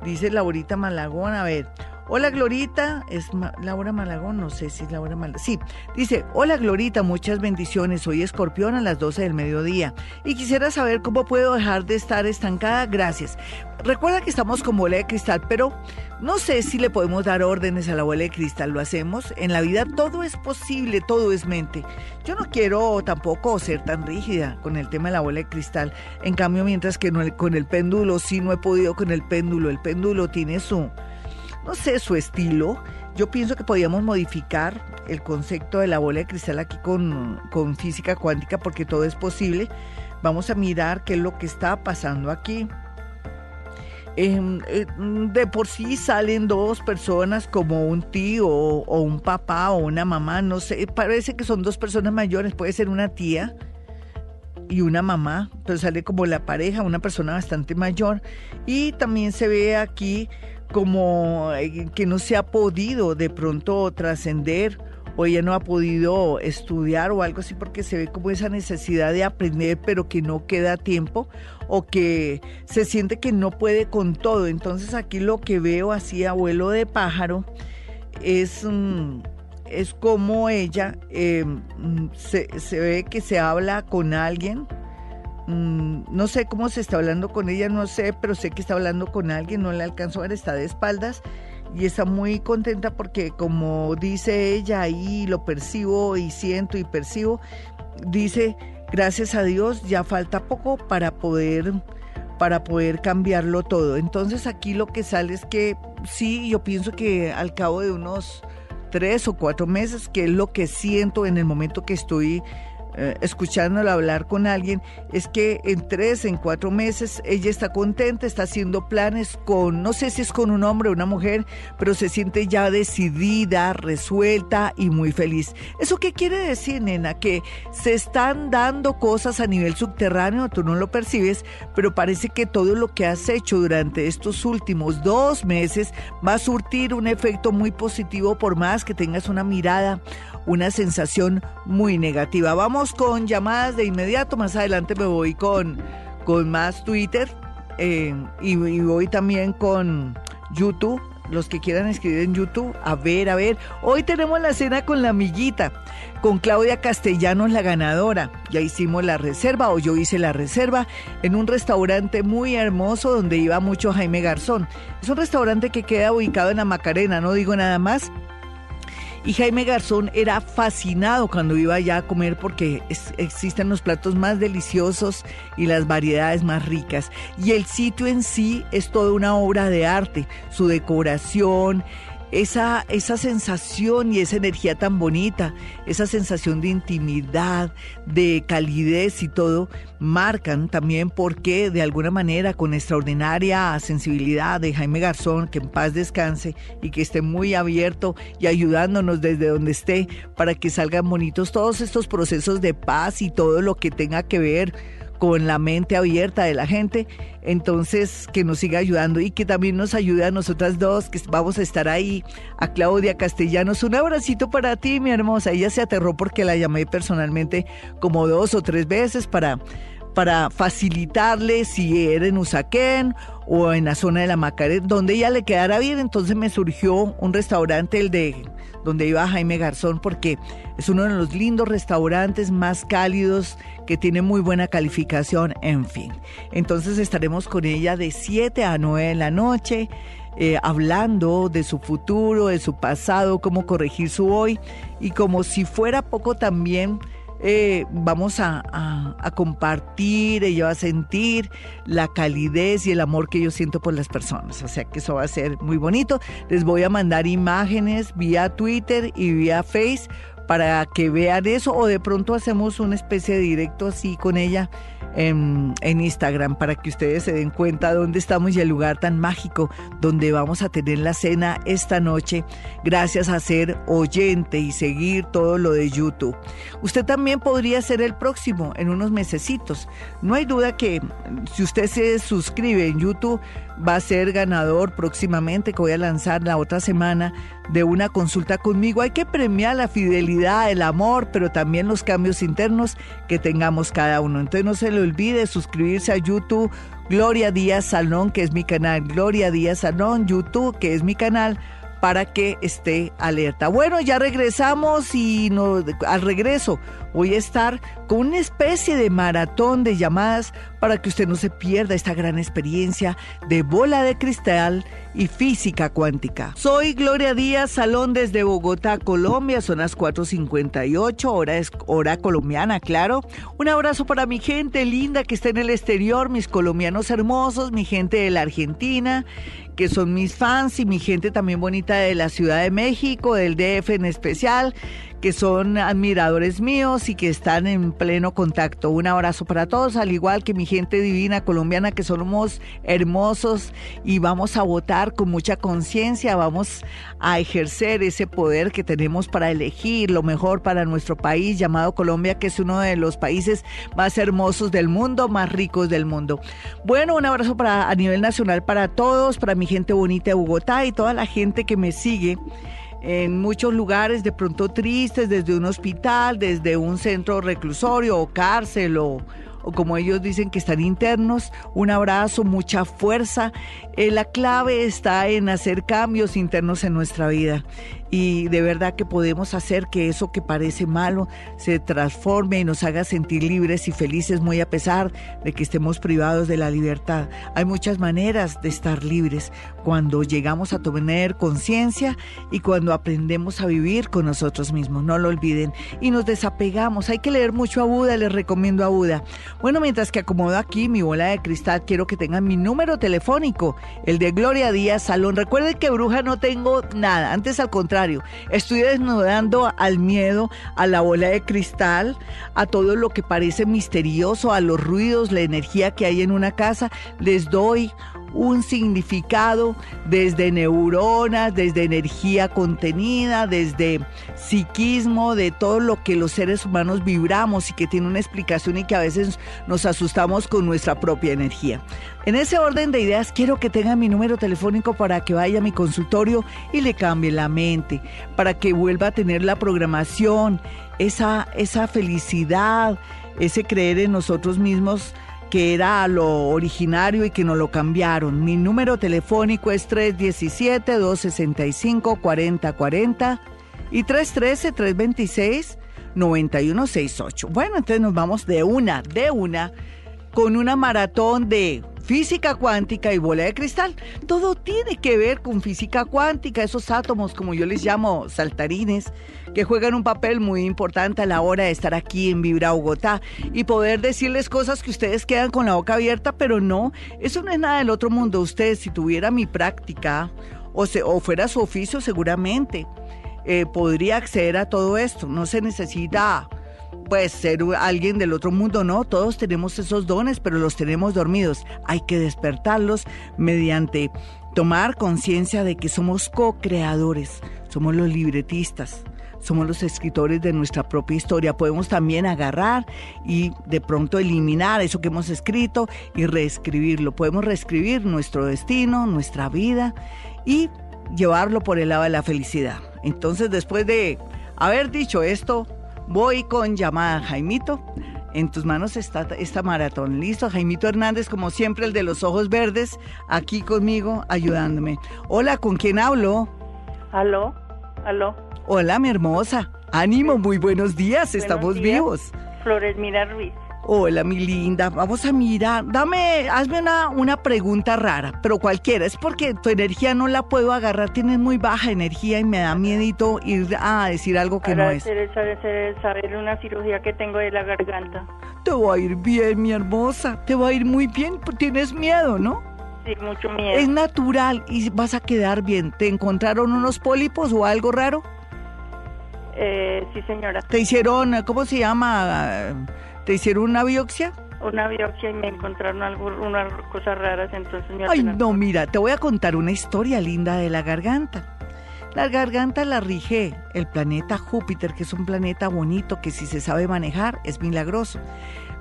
Dice Laurita Malagón, a ver, Hola Glorita, es Laura Malagón, no sé si es Laura Malagón. Sí, dice, hola Glorita, muchas bendiciones, soy escorpión a las 12 del mediodía y quisiera saber cómo puedo dejar de estar estancada, gracias. Recuerda que estamos con bola de cristal, pero no sé si le podemos dar órdenes a la bola de cristal, lo hacemos. En la vida todo es posible, todo es mente. Yo no quiero tampoco ser tan rígida con el tema de la bola de cristal. En cambio, mientras que con el péndulo sí no he podido con el péndulo, el péndulo tiene su no sé, su estilo. Yo pienso que podíamos modificar el concepto de la bola de cristal aquí con, con física cuántica porque todo es posible. Vamos a mirar qué es lo que está pasando aquí. Em, eh, de por sí salen dos personas como un tío o, un papá o una mamá, no sé, parece que son dos personas mayores, puede ser una tía y una mamá, pero sale como la pareja, una persona bastante mayor. Y también se ve aquí como eh, que no se ha podido de pronto trascender o ella no ha podido estudiar o algo así porque se ve como esa necesidad de aprender pero que no queda tiempo o que se siente que no puede con todo. Entonces aquí lo que veo así abuelo de pájaro es, mm, es como ella em, se, se ve que se habla con alguien Mm, no sé cómo se está hablando con ella, no sé, pero sé que está hablando con alguien, no le alcanzó a ver, está de espaldas y está muy contenta porque como dice ella ahí, lo percibo y siento y percibo, dice, gracias a Dios, ya falta poco para poder para poder cambiarlo todo. Entonces aquí lo que sale es que sí, yo pienso que al cabo de unos tres o cuatro meses, que es lo que siento en el momento que estoy eh, hablar con alguien, es que en tres, en cuatro meses, ella está contenta, está haciendo planes con, no sé si es con un hombre o una mujer, pero se siente ya decidida, resuelta y muy feliz. ¿Eso qué quiere decir, nena? Que se están dando cosas a nivel subterráneo, tú no lo percibes, pero parece que todo lo que has hecho durante estos últimos dos meses va a surtir un efecto muy positivo por más que tengas una mirada una sensación muy negativa. Vamos con llamadas de inmediato, más adelante me voy con, con más Twitter eh, y, voy también con YouTube los que quieran escribir en YouTube, a ver, a ver. Hoy tenemos la cena con la amiguita, con Claudia Castellanos, la ganadora. Ya hicimos la reserva, o yo hice la reserva, en un restaurante muy hermoso donde iba mucho Jaime Garzón. Es un restaurante que queda ubicado en la Macarena, no digo nada más. Y Jaime Garzón era fascinado cuando iba allá a comer porque existen los platos más deliciosos y las variedades más ricas. Y el sitio en sí es toda una obra de arte, su decoración, esa, esa sensación y esa energía tan bonita, esa sensación de intimidad, de calidez y todo, marcan también porque de alguna manera con extraordinaria sensibilidad de Jaime Garzón, que en paz descanse y que esté muy abierto y ayudándonos desde donde esté para que salgan bonitos todos estos procesos de paz y todo lo que tenga que ver con la mente abierta de la gente, entonces que nos siga ayudando y que también nos ayude a nosotras dos, que vamos a estar ahí, a Claudia Castellanos. Un abracito para ti, mi hermosa. Ella se aterró porque la llamé personalmente como dos o tres veces para para facilitarle si era en Usaquén o en la zona de la Macarena, donde ella le quedara bien. Entonces me surgió un restaurante, el de donde iba Jaime Garzón, porque es uno de los lindos restaurantes más cálidos que tiene muy buena calificación, en fin. Entonces estaremos con ella de 7 a 9 de la noche. Eh, hablando de su futuro, de su pasado, cómo corregir su hoy y como si fuera poco también eh, vamos a, compartir, ella va a sentir la calidez y el amor que yo siento por las personas. O sea que eso va a ser muy bonito. Les voy a mandar imágenes vía Twitter y vía Face para que vean eso o de pronto hacemos una especie de directo así con ella en, Instagram para que ustedes se den cuenta dónde estamos y el lugar tan mágico donde vamos a tener la cena esta noche gracias a ser oyente y seguir todo lo de YouTube. Usted también podría ser el próximo en unos mesecitos. No hay duda que si usted se suscribe en YouTube va a ser ganador próximamente que voy a lanzar la otra semana de una consulta conmigo. Hay que premiar la fidelidad, el amor, pero también los cambios internos que tengamos cada uno. Entonces no se le olvide suscribirse a YouTube Gloria Díaz Salón, que es mi canal. Gloria Díaz Salón, YouTube, que es mi canal para que esté alerta. Bueno, ya regresamos y al regreso voy a estar con una especie de maratón de llamadas para que usted no se pierda esta gran experiencia de bola de cristal y física cuántica. Soy Gloria Díaz Salón desde Bogotá, Colombia. Son las 4.58, hora, es, hora colombiana, claro. Un abrazo para mi gente linda que está en el exterior, mis colombianos hermosos, mi gente de la Argentina, que son mis fans y mi gente también bonita de la Ciudad de México, del DF en especial que son admiradores míos y que están en pleno contacto. Un abrazo para todos, al igual que mi gente divina colombiana, que somos hermosos y vamos a votar con mucha conciencia, vamos a ejercer ese poder que tenemos para elegir lo mejor para nuestro país llamado Colombia, que es uno de los países más hermosos del mundo, más ricos del mundo. Bueno, un abrazo para a nivel nacional para todos, para mi gente bonita de Bogotá y toda la gente que me sigue en muchos lugares de pronto tristes, desde un hospital, desde un centro reclusorio o cárcel o, o como ellos dicen que están internos, un abrazo, mucha fuerza. Eh, la clave está en hacer cambios internos en nuestra vida y de verdad que podemos hacer que eso que parece malo se transforme y nos haga sentir libres y felices muy a pesar de que estemos privados de la libertad. Hay muchas maneras de estar libres cuando llegamos a tener conciencia y cuando aprendemos a vivir con nosotros mismos, no lo olviden, y nos desapegamos. Hay que leer mucho a Buda, les recomiendo a Buda. Bueno, mientras que acomodo aquí mi bola de cristal, quiero que tengan mi número telefónico, el de Gloria Díaz Salón. Recuerden que bruja no tengo nada, antes al contrario Estoy desnudando al miedo, a la bola de cristal, a todo lo que parece misterioso, a los ruidos, la energía que hay en una casa. Les doy un significado desde neuronas, desde energía contenida, desde psiquismo, de todo lo que los seres humanos vibramos y que tiene una explicación y que a veces nos asustamos con nuestra propia energía. En ese orden de ideas quiero que tengan mi número telefónico para que vaya a mi consultorio y le cambie la mente, para que vuelva a tener la programación, esa, esa felicidad, ese creer en nosotros mismos que era lo originario y que no lo cambiaron. Mi número telefónico es 317-265-4040 y 313-326-9168. Bueno, entonces nos vamos de una, de una, con una maratón de física cuántica y bola de cristal. Todo tiene que ver con física cuántica, esos átomos, como yo les llamo, saltarines, que juegan un papel muy importante a la hora de estar aquí en Vibra Bogotá y poder decirles cosas que ustedes quedan con la boca abierta, pero no, eso no es nada del otro mundo. Ustedes, si tuviera mi práctica o, se, fuera su oficio, seguramente eh, podría acceder a todo esto. No se necesita pues ser alguien del otro mundo, no, todos tenemos esos dones, pero los tenemos dormidos. Hay que despertarlos mediante tomar conciencia de que somos co-creadores, somos los libretistas, somos los escritores de nuestra propia historia. Podemos también agarrar y de pronto eliminar eso que hemos escrito y reescribirlo. Podemos reescribir nuestro destino, nuestra vida y llevarlo por el lado de la felicidad. Entonces, después de haber dicho esto, voy con llamada Jaimito. En tus manos está esta maratón. Listo, Jaimito Hernández, como siempre, el de los ojos verdes, aquí conmigo, ayudándome. Hola, ¿con quién hablo? Aló, aló. Hola, mi hermosa. Ánimo, muy buenos días, estamos vivos. Flores Mira Ruiz. Hola, mi linda. Vamos a mirar. Dame, hazme una, una pregunta rara, pero cualquiera. Es porque tu energía no la puedo agarrar. Tienes muy baja energía y me da miedito ir a decir algo que no es. Saber, saber, saber una cirugía que tengo de la garganta. Te va a ir bien, mi hermosa. Te va a ir muy bien. Tienes miedo, ¿no? Sí, mucho miedo. Es natural y vas a quedar bien. ¿Te encontraron unos pólipos o algo raro? Eh, sí, señora. ¿Te hicieron, cómo se llama? ¿Te hicieron una biopsia? Una biopsia y me encontraron algo, unas cosas raras, entonces Ay, no, mira, te voy a contar una historia linda de la garganta. La garganta la rige el planeta Júpiter, que es un planeta bonito que si se sabe manejar es milagroso.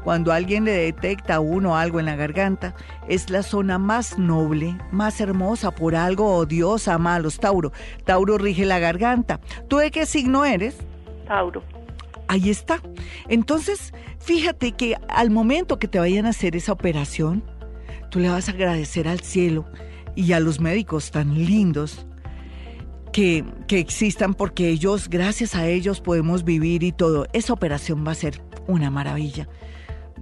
Cuando alguien le detecta a uno algo en la garganta, es la zona más noble, más hermosa por algo odiosa, malos, Tauro. Tauro rige la garganta. ¿Tú de qué signo eres? Tauro. Ahí está. Entonces, fíjate que al momento que te vayan a hacer esa operación, tú le vas a agradecer al cielo y a los médicos tan lindos que, que existan porque ellos, gracias a ellos podemos vivir y todo. Esa operación va a ser una maravilla.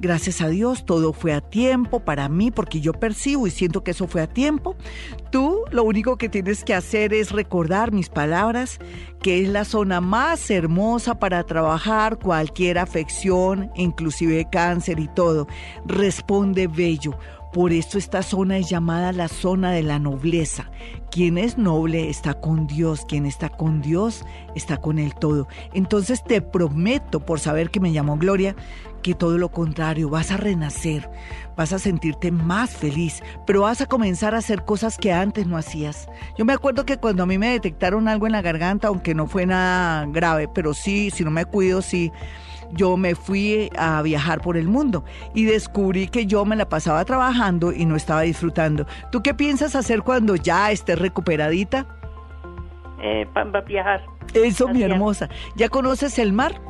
Gracias a Dios, todo fue a tiempo para mí porque yo percibo y siento que eso fue a tiempo. Tú lo único que tienes que hacer es recordar mis palabras, que es la zona más hermosa para trabajar cualquier afección, inclusive cáncer y todo. Responde bello. Por esto esta zona es llamada la zona de la nobleza. Quien es noble está con Dios, quien está con Dios está con el todo. Entonces te prometo, por saber que me llamó Gloria, que todo lo contrario, vas a renacer, vas a sentirte más feliz, pero vas a comenzar a hacer cosas que antes no hacías. Yo me acuerdo que cuando a mí me detectaron algo en la garganta, aunque no fue nada grave, pero sí, si no me cuido, sí yo me fui a viajar por el mundo y descubrí que yo me la pasaba trabajando y no estaba disfrutando. ¿Tú qué piensas hacer cuando ya estés recuperadita? Eh, para viajar. Eso, mi hermosa. ¿Ya conoces el mar?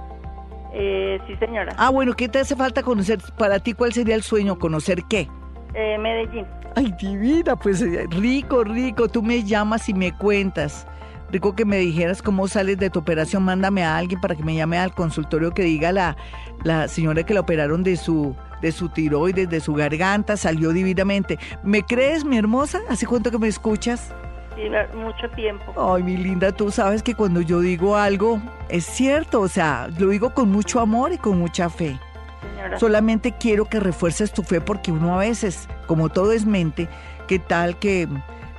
Eh, sí, señora. Ah, bueno, ¿qué te hace falta conocer? Para ti, ¿cuál sería el sueño? ¿Conocer qué? Eh, Medellín. Ay, divina, pues eh, rico, rico. Tú me llamas y me cuentas. Rico que me dijeras cómo sales de tu operación. Mándame a alguien para que me llame al consultorio que diga la, la señora que la operaron de su de su tiroides, de su garganta, salió divinamente. ¿Me crees, mi hermosa? ¿Hace cuánto que me escuchas? Sí, mucho tiempo. Ay, mi linda, tú sabes que cuando yo digo algo es cierto, o sea, lo digo con mucho amor y con mucha fe. Señora. Solamente quiero que refuerces tu fe porque uno a veces, como todo es mente, ¿qué tal que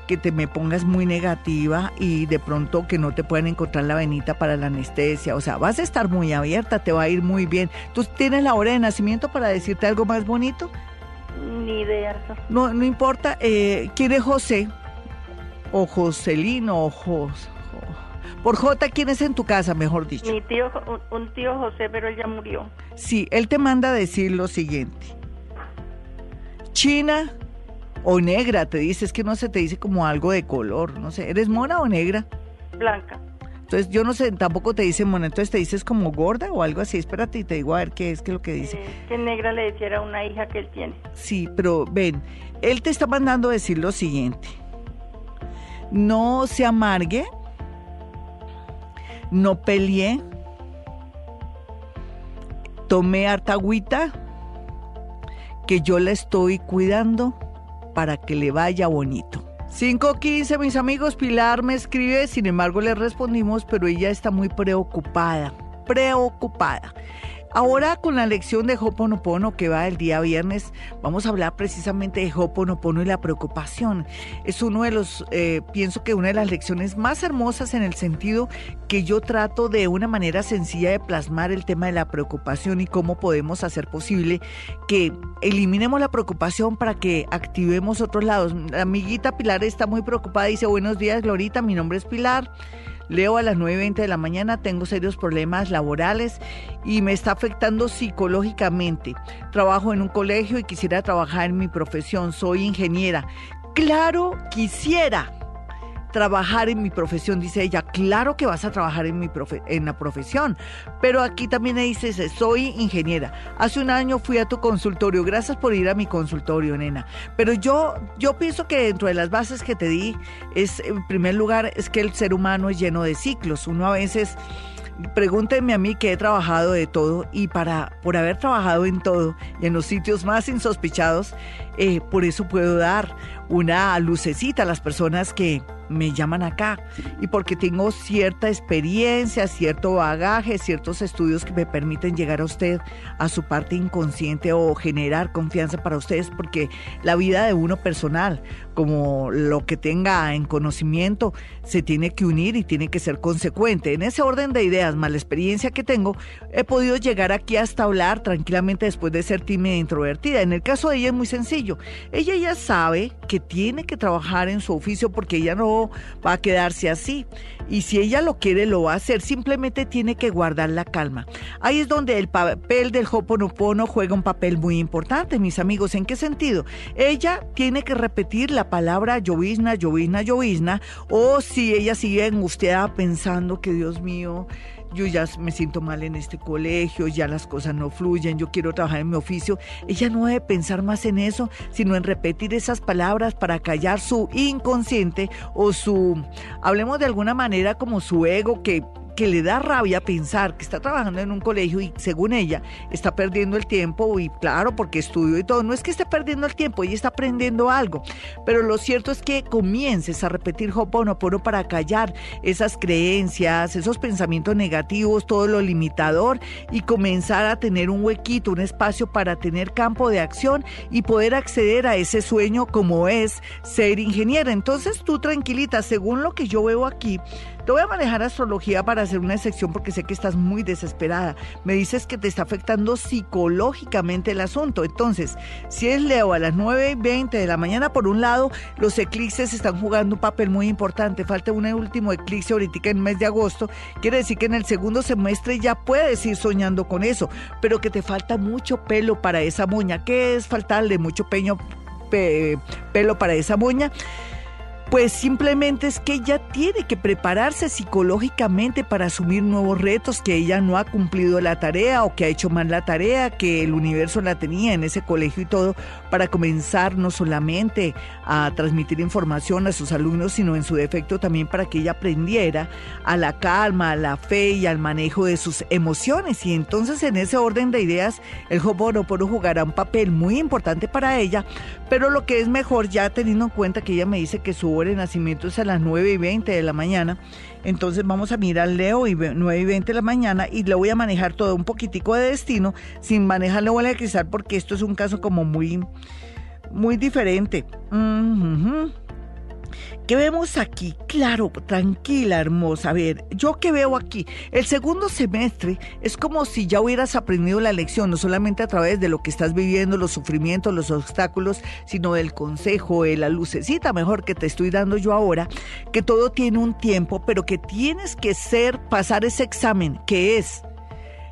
que te me pongas muy negativa y de pronto que no te puedan encontrar la venita para la anestesia. O sea, vas a estar muy abierta, te va a ir muy bien. ¿Tú tienes la hora de nacimiento para decirte algo más bonito? Ni idea. No, no importa. Eh, ¿Quién es José? O Joselino, o Jos... Por J, ¿quién es en tu casa, mejor dicho? Mi tío, un, un tío José, pero él ya murió. Sí, él te manda a decir lo siguiente. China o negra, te dice, es que no se te dice como algo de color, no sé, ¿eres mona o negra? Blanca. Entonces yo no sé, tampoco te dicen mona, entonces te dices como gorda o algo así, espérate y te digo a ver qué es que lo que dice. Eh, que negra le decía a una hija que él tiene. Sí, pero ven, él te está mandando a decir lo siguiente. No se amargue, no peleé, tomé harta agüita, que yo la estoy cuidando para que le vaya bonito. 5.15, mis amigos, Pilar me escribe, sin embargo le respondimos, pero ella está muy preocupada, preocupada. Ahora con la lección de Hoponopono que va el día viernes, vamos a hablar precisamente de Hoponopono y la preocupación. Es uno de los, eh, pienso que una de las lecciones más hermosas en el sentido que yo trato de una manera sencilla de plasmar el tema de la preocupación y cómo podemos hacer posible que eliminemos la preocupación para que activemos otros lados. La amiguita Pilar está muy preocupada, dice buenos días Glorita, mi nombre es Pilar. Leo a las 9.20 de la mañana, tengo serios problemas laborales y me está afectando psicológicamente. Trabajo en un colegio y quisiera trabajar en mi profesión, soy ingeniera. Claro, quisiera trabajar en mi profesión, dice ella. Claro que vas a trabajar en, mi profe en la profesión, pero aquí también le dices, soy ingeniera. Hace un año fui a tu consultorio, gracias por ir a mi consultorio, nena. Pero yo, yo pienso que dentro de las bases que te di, es, en primer lugar, es que el ser humano es lleno de ciclos. Uno a veces pregúntenme a mí que he trabajado de todo y para por haber trabajado en todo y en los sitios más insospechados, eh, por eso puedo dar una lucecita a las personas que me llaman acá y porque tengo cierta experiencia, cierto bagaje, ciertos estudios que me permiten llegar a usted a su parte inconsciente o generar confianza para ustedes porque la vida de uno personal, como lo que tenga en conocimiento, se tiene que unir y tiene que ser consecuente. En ese orden de ideas, más la experiencia que tengo, he podido llegar aquí hasta hablar tranquilamente después de ser tímida e introvertida. En el caso de ella es muy sencillo. Ella ya sabe que tiene que trabajar en su oficio porque ella no va a quedarse así. Y si ella lo quiere, lo va a hacer. Simplemente tiene que guardar la calma. Ahí es donde el papel del Hoponopono juega un papel muy importante, mis amigos. ¿En qué sentido? Ella tiene que repetir la palabra llovizna, llovizna, llovizna. O si ella sigue angustiada pensando que Dios mío, yo ya me siento mal en este colegio, ya las cosas no fluyen, yo quiero trabajar en mi oficio. Ella no debe pensar más en eso, sino en repetir esas palabras para callar su inconsciente o su, hablemos de alguna manera como su ego que que le da rabia pensar que está trabajando en un colegio y según ella está perdiendo el tiempo y claro, porque estudio y todo, no es que esté perdiendo el tiempo, ella está aprendiendo algo, pero lo cierto es que comiences a repetir Hoponopono para callar esas creencias, esos pensamientos negativos, todo lo limitador y comenzar a tener un huequito, un espacio para tener campo de acción y poder acceder a ese sueño como es ser ingeniera. Entonces tú tranquilita, según lo que yo veo aquí, te voy a manejar astrología para hacer una sección porque sé que estás muy desesperada. Me dices que te está afectando psicológicamente el asunto. Entonces, si es Leo a las 9 y 20 de la mañana, por un lado, los eclipses están jugando un papel muy importante. Falta un último eclipse ahorita en el mes de agosto. Quiere decir que en el segundo semestre ya puedes ir soñando con eso, pero que te falta mucho pelo para esa moña. ¿Qué es faltarle mucho peño, pelo para esa moña? Pues simplemente es que ella tiene que prepararse psicológicamente para asumir nuevos retos, que ella no ha cumplido la tarea o que ha hecho mal la tarea, que el universo la tenía en ese colegio y todo, para comenzar no solamente a transmitir información a sus alumnos, sino en su defecto también para que ella aprendiera a la calma, a la fe y al manejo de sus emociones. Y entonces en ese orden de ideas, el Hoponopono jugará un papel muy importante para ella, pero lo que es mejor ya teniendo en cuenta que ella me dice que su de nacimiento es a las 9 y 20 de la mañana. Entonces vamos a mirar Leo y 9 y 20 de la mañana y le voy a manejar todo un poquitico de destino sin manejarle bola de porque esto es un caso como muy, muy diferente. ¿Qué vemos aquí? Claro, tranquila, hermosa. A ver, yo qué veo aquí. El segundo semestre es como si ya hubieras aprendido la lección, no solamente a través de lo que estás viviendo, los sufrimientos, los obstáculos, sino del consejo, de la lucecita mejor que te estoy dando yo ahora, que todo tiene un tiempo, pero que tienes que ser, pasar ese examen, que es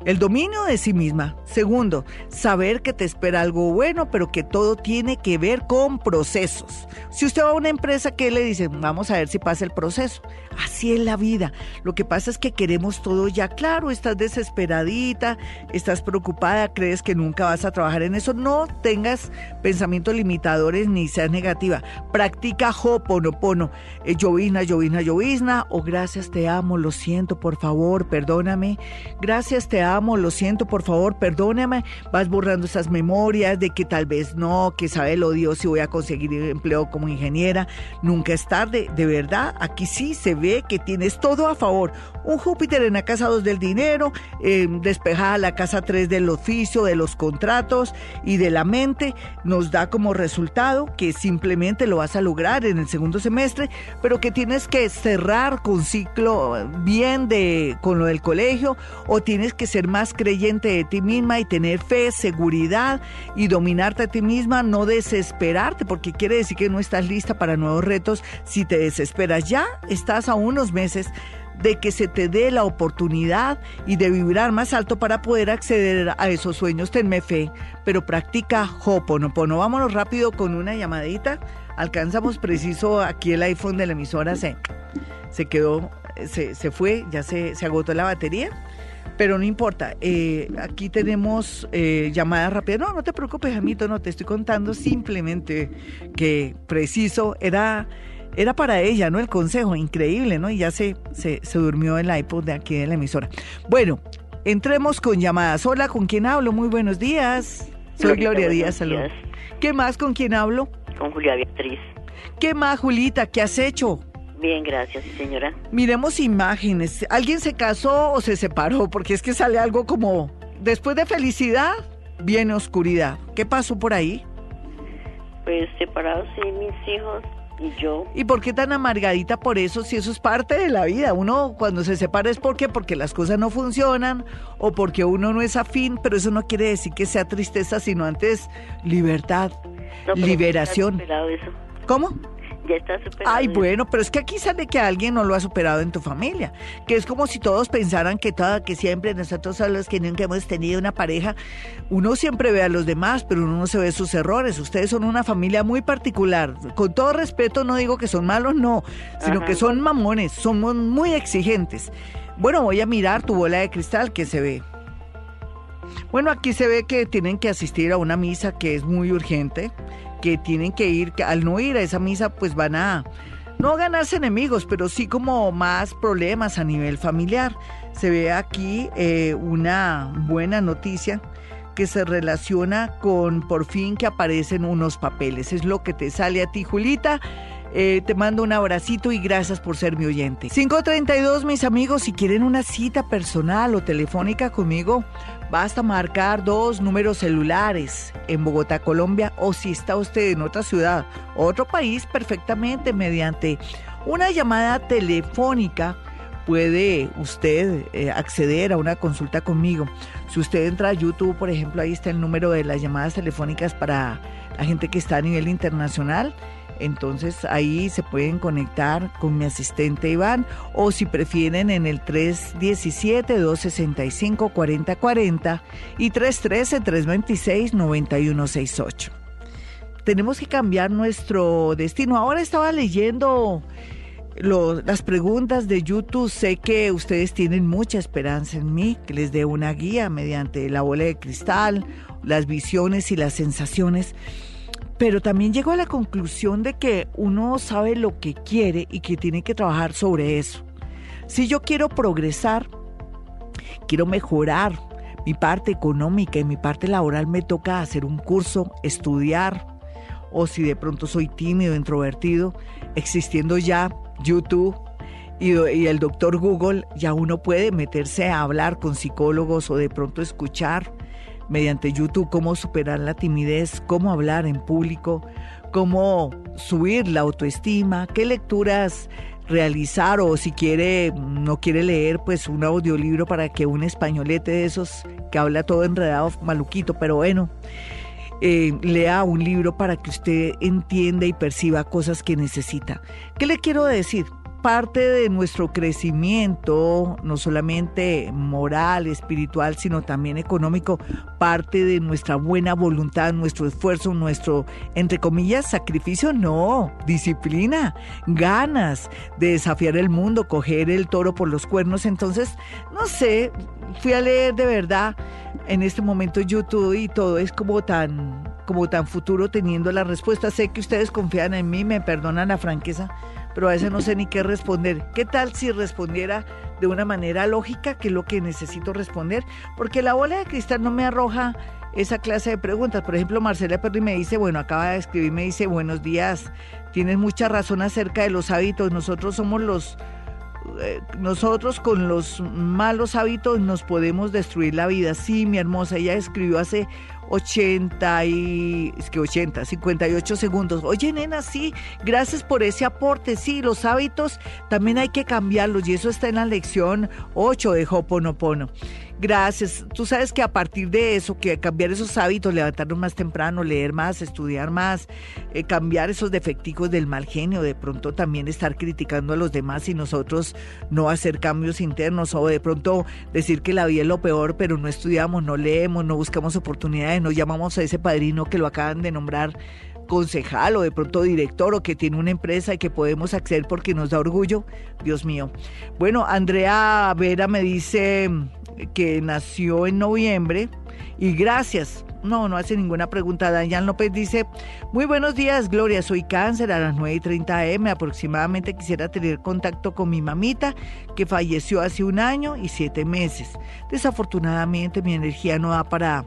el dominio de sí misma. Segundo, saber que te espera algo bueno, pero que todo tiene que ver con procesos. Si usted va a una empresa, ¿qué le dicen? Vamos a ver si pasa el proceso. Así es la vida. Lo que pasa es que queremos todo ya claro. Estás desesperadita, estás preocupada, crees que nunca vas a trabajar en eso. No tengas pensamientos limitadores ni seas negativa. Practica Hoponopono. Eh, llovizna, llovizna, llovizna. O gracias, te amo, lo siento, por favor, perdóname. Gracias, te amo amo, lo siento, por favor, perdóname. Vas borrando esas memorias de que tal vez no, que sabe lo Dios si voy a conseguir empleo como ingeniera. Nunca es tarde, de verdad. Aquí sí se ve que tienes todo a favor. Un Júpiter en la casa 2 del dinero, eh, despejada la casa 3 del oficio, de los contratos y de la mente, nos da como resultado que simplemente lo vas a lograr en el segundo semestre, pero que tienes que cerrar con ciclo bien de con lo del colegio o tienes que ser más creyente de ti misma y tener fe, seguridad y dominarte a ti misma, no desesperarte, porque quiere decir que no estás lista para nuevos retos si te desesperas. Ya estás a unos meses de que se te dé la oportunidad y de vibrar más alto para poder acceder a esos sueños. Tenme fe, pero practica Hoponopono. Vámonos rápido con una llamadita. Alcanzamos preciso aquí el iPhone de la emisora se, se quedó, se, se fue, ya se, se agotó la batería. Pero no importa, eh, aquí tenemos eh, llamadas rápidas. No, no te preocupes, Jamito, no te estoy contando simplemente que preciso era era para ella, ¿no? El consejo, increíble, ¿no? Y ya se, se, se, durmió el iPod de aquí de la emisora. Bueno, entremos con llamadas. Hola, ¿con quién hablo? Muy buenos días. Soy Gloria Díaz, salud. ¿Qué más? ¿Con quién hablo? Con Julia Beatriz. ¿Qué más, Julita? ¿Qué has hecho? Bien, gracias, señora. Miremos imágenes. ¿Alguien se casó o se separó? Porque es que sale algo como, después de felicidad, viene oscuridad. ¿Qué pasó por ahí? Pues separados, sí, mis hijos y yo. ¿Y por qué tan amargadita por eso? Si eso es parte de la vida. Uno cuando se separa es porque porque las cosas no funcionan o porque uno no es afín, pero eso no quiere decir que sea tristeza, sino antes libertad, liberación. Eso. ¿Cómo? Ya está superado. Ay, bueno, pero es que aquí sale que alguien no lo ha superado en tu familia. Que es como si todos pensaran que toda, que siempre nosotros somos los que nunca hemos tenido una pareja. Uno siempre ve a los demás, pero uno no se ve sus errores. Ustedes son una familia muy particular. Con todo respeto, no digo que son malos, no, sino que son mamones, somos muy exigentes Bueno, voy a mirar tu bola de cristal que se ve. Bueno, aquí se ve que tienen que asistir a una misa que es muy urgente, que tienen que ir, al no ir a esa misa pues van a no ganarse enemigos, pero sí como más problemas a nivel familiar. Se ve aquí eh, una buena noticia que se relaciona con por fin que aparecen unos papeles. Es lo que te sale a ti, Julita. Eh, te mando un abracito y gracias por ser mi oyente. 532, mis amigos, si quieren una cita personal o telefónica conmigo, basta marcar dos números celulares en Bogotá, Colombia, o si está usted en otra ciudad, otro país, perfectamente mediante una llamada telefónica puede usted eh, acceder a una consulta conmigo. Si usted entra a YouTube, por ejemplo, ahí está el número de las llamadas telefónicas para la gente que está a nivel internacional entonces ahí se pueden conectar con mi asistente Iván o si prefieren en el 317-265-4040 y 313-326-9168. Tenemos que cambiar nuestro destino. Ahora estaba leyendo las preguntas de YouTube. Sé que ustedes tienen mucha esperanza en mí, que les dé una guía mediante la bola de cristal, las visiones y las sensaciones pero también llego a la conclusión de que uno sabe lo que quiere y que tiene que trabajar sobre eso. Si yo quiero progresar, quiero mejorar mi parte económica y mi parte laboral, me toca hacer un curso, estudiar, o si de pronto soy tímido, introvertido, existiendo ya YouTube y, y, el doctor Google, ya uno puede meterse a hablar con psicólogos o de pronto escuchar mediante YouTube cómo superar la timidez, cómo hablar en público, cómo subir la autoestima, qué lecturas realizar o si quiere, no quiere leer, pues un audiolibro para que un españolete de esos que habla todo enredado, maluquito, pero bueno, eh, lea un libro para que usted entienda y perciba cosas que necesita. ¿Qué le quiero decir? Parte de nuestro crecimiento, no solamente moral, espiritual, sino también económico, parte de nuestra buena voluntad, nuestro esfuerzo, nuestro, entre comillas, sacrificio, no, disciplina, ganas de desafiar el mundo, coger el toro por los cuernos. Entonces, no sé, fui a leer de verdad en este momento YouTube y todo es como tan, como tan futuro teniendo la respuesta. Sé que ustedes confían en mí, me perdonan la franqueza pero a veces no sé ni qué responder. ¿Qué tal si respondiera de una manera lógica, que es lo que necesito responder? Porque la bola de cristal no me arroja esa clase de preguntas. Por ejemplo, Marcela Perry me dice, bueno, acaba de escribir, me dice, buenos días, tienes mucha razón acerca de los hábitos, nosotros somos los... Eh, nosotros con los malos hábitos nos podemos destruir la vida. Sí, mi hermosa, ella escribió hace 80 y es que 80, 58 segundos. Oye, nena, sí, gracias por ese aporte. Sí, los hábitos también hay que cambiarlos y eso está en la lección 8 de Hoponopono. Gracias. Tú sabes que a partir de eso, que cambiar esos hábitos, levantarnos más temprano, leer más, estudiar más, eh, cambiar esos defecticos del mal genio, de pronto también estar criticando a los demás y nosotros no hacer cambios internos o de pronto decir que la vida es lo peor, pero no estudiamos, no leemos, no buscamos oportunidades, no llamamos a ese padrino que lo acaban de nombrar concejal o de pronto director o que tiene una empresa y que podemos acceder porque nos da orgullo. Dios mío. Bueno, Andrea Vera me dice que nació en noviembre y gracias. No, no hace ninguna pregunta. Dayan López dice, muy buenos días, Gloria, soy cáncer a las 9 y 30 am. Aproximadamente quisiera tener contacto con mi mamita, que falleció hace un año y siete meses. Desafortunadamente mi energía no da para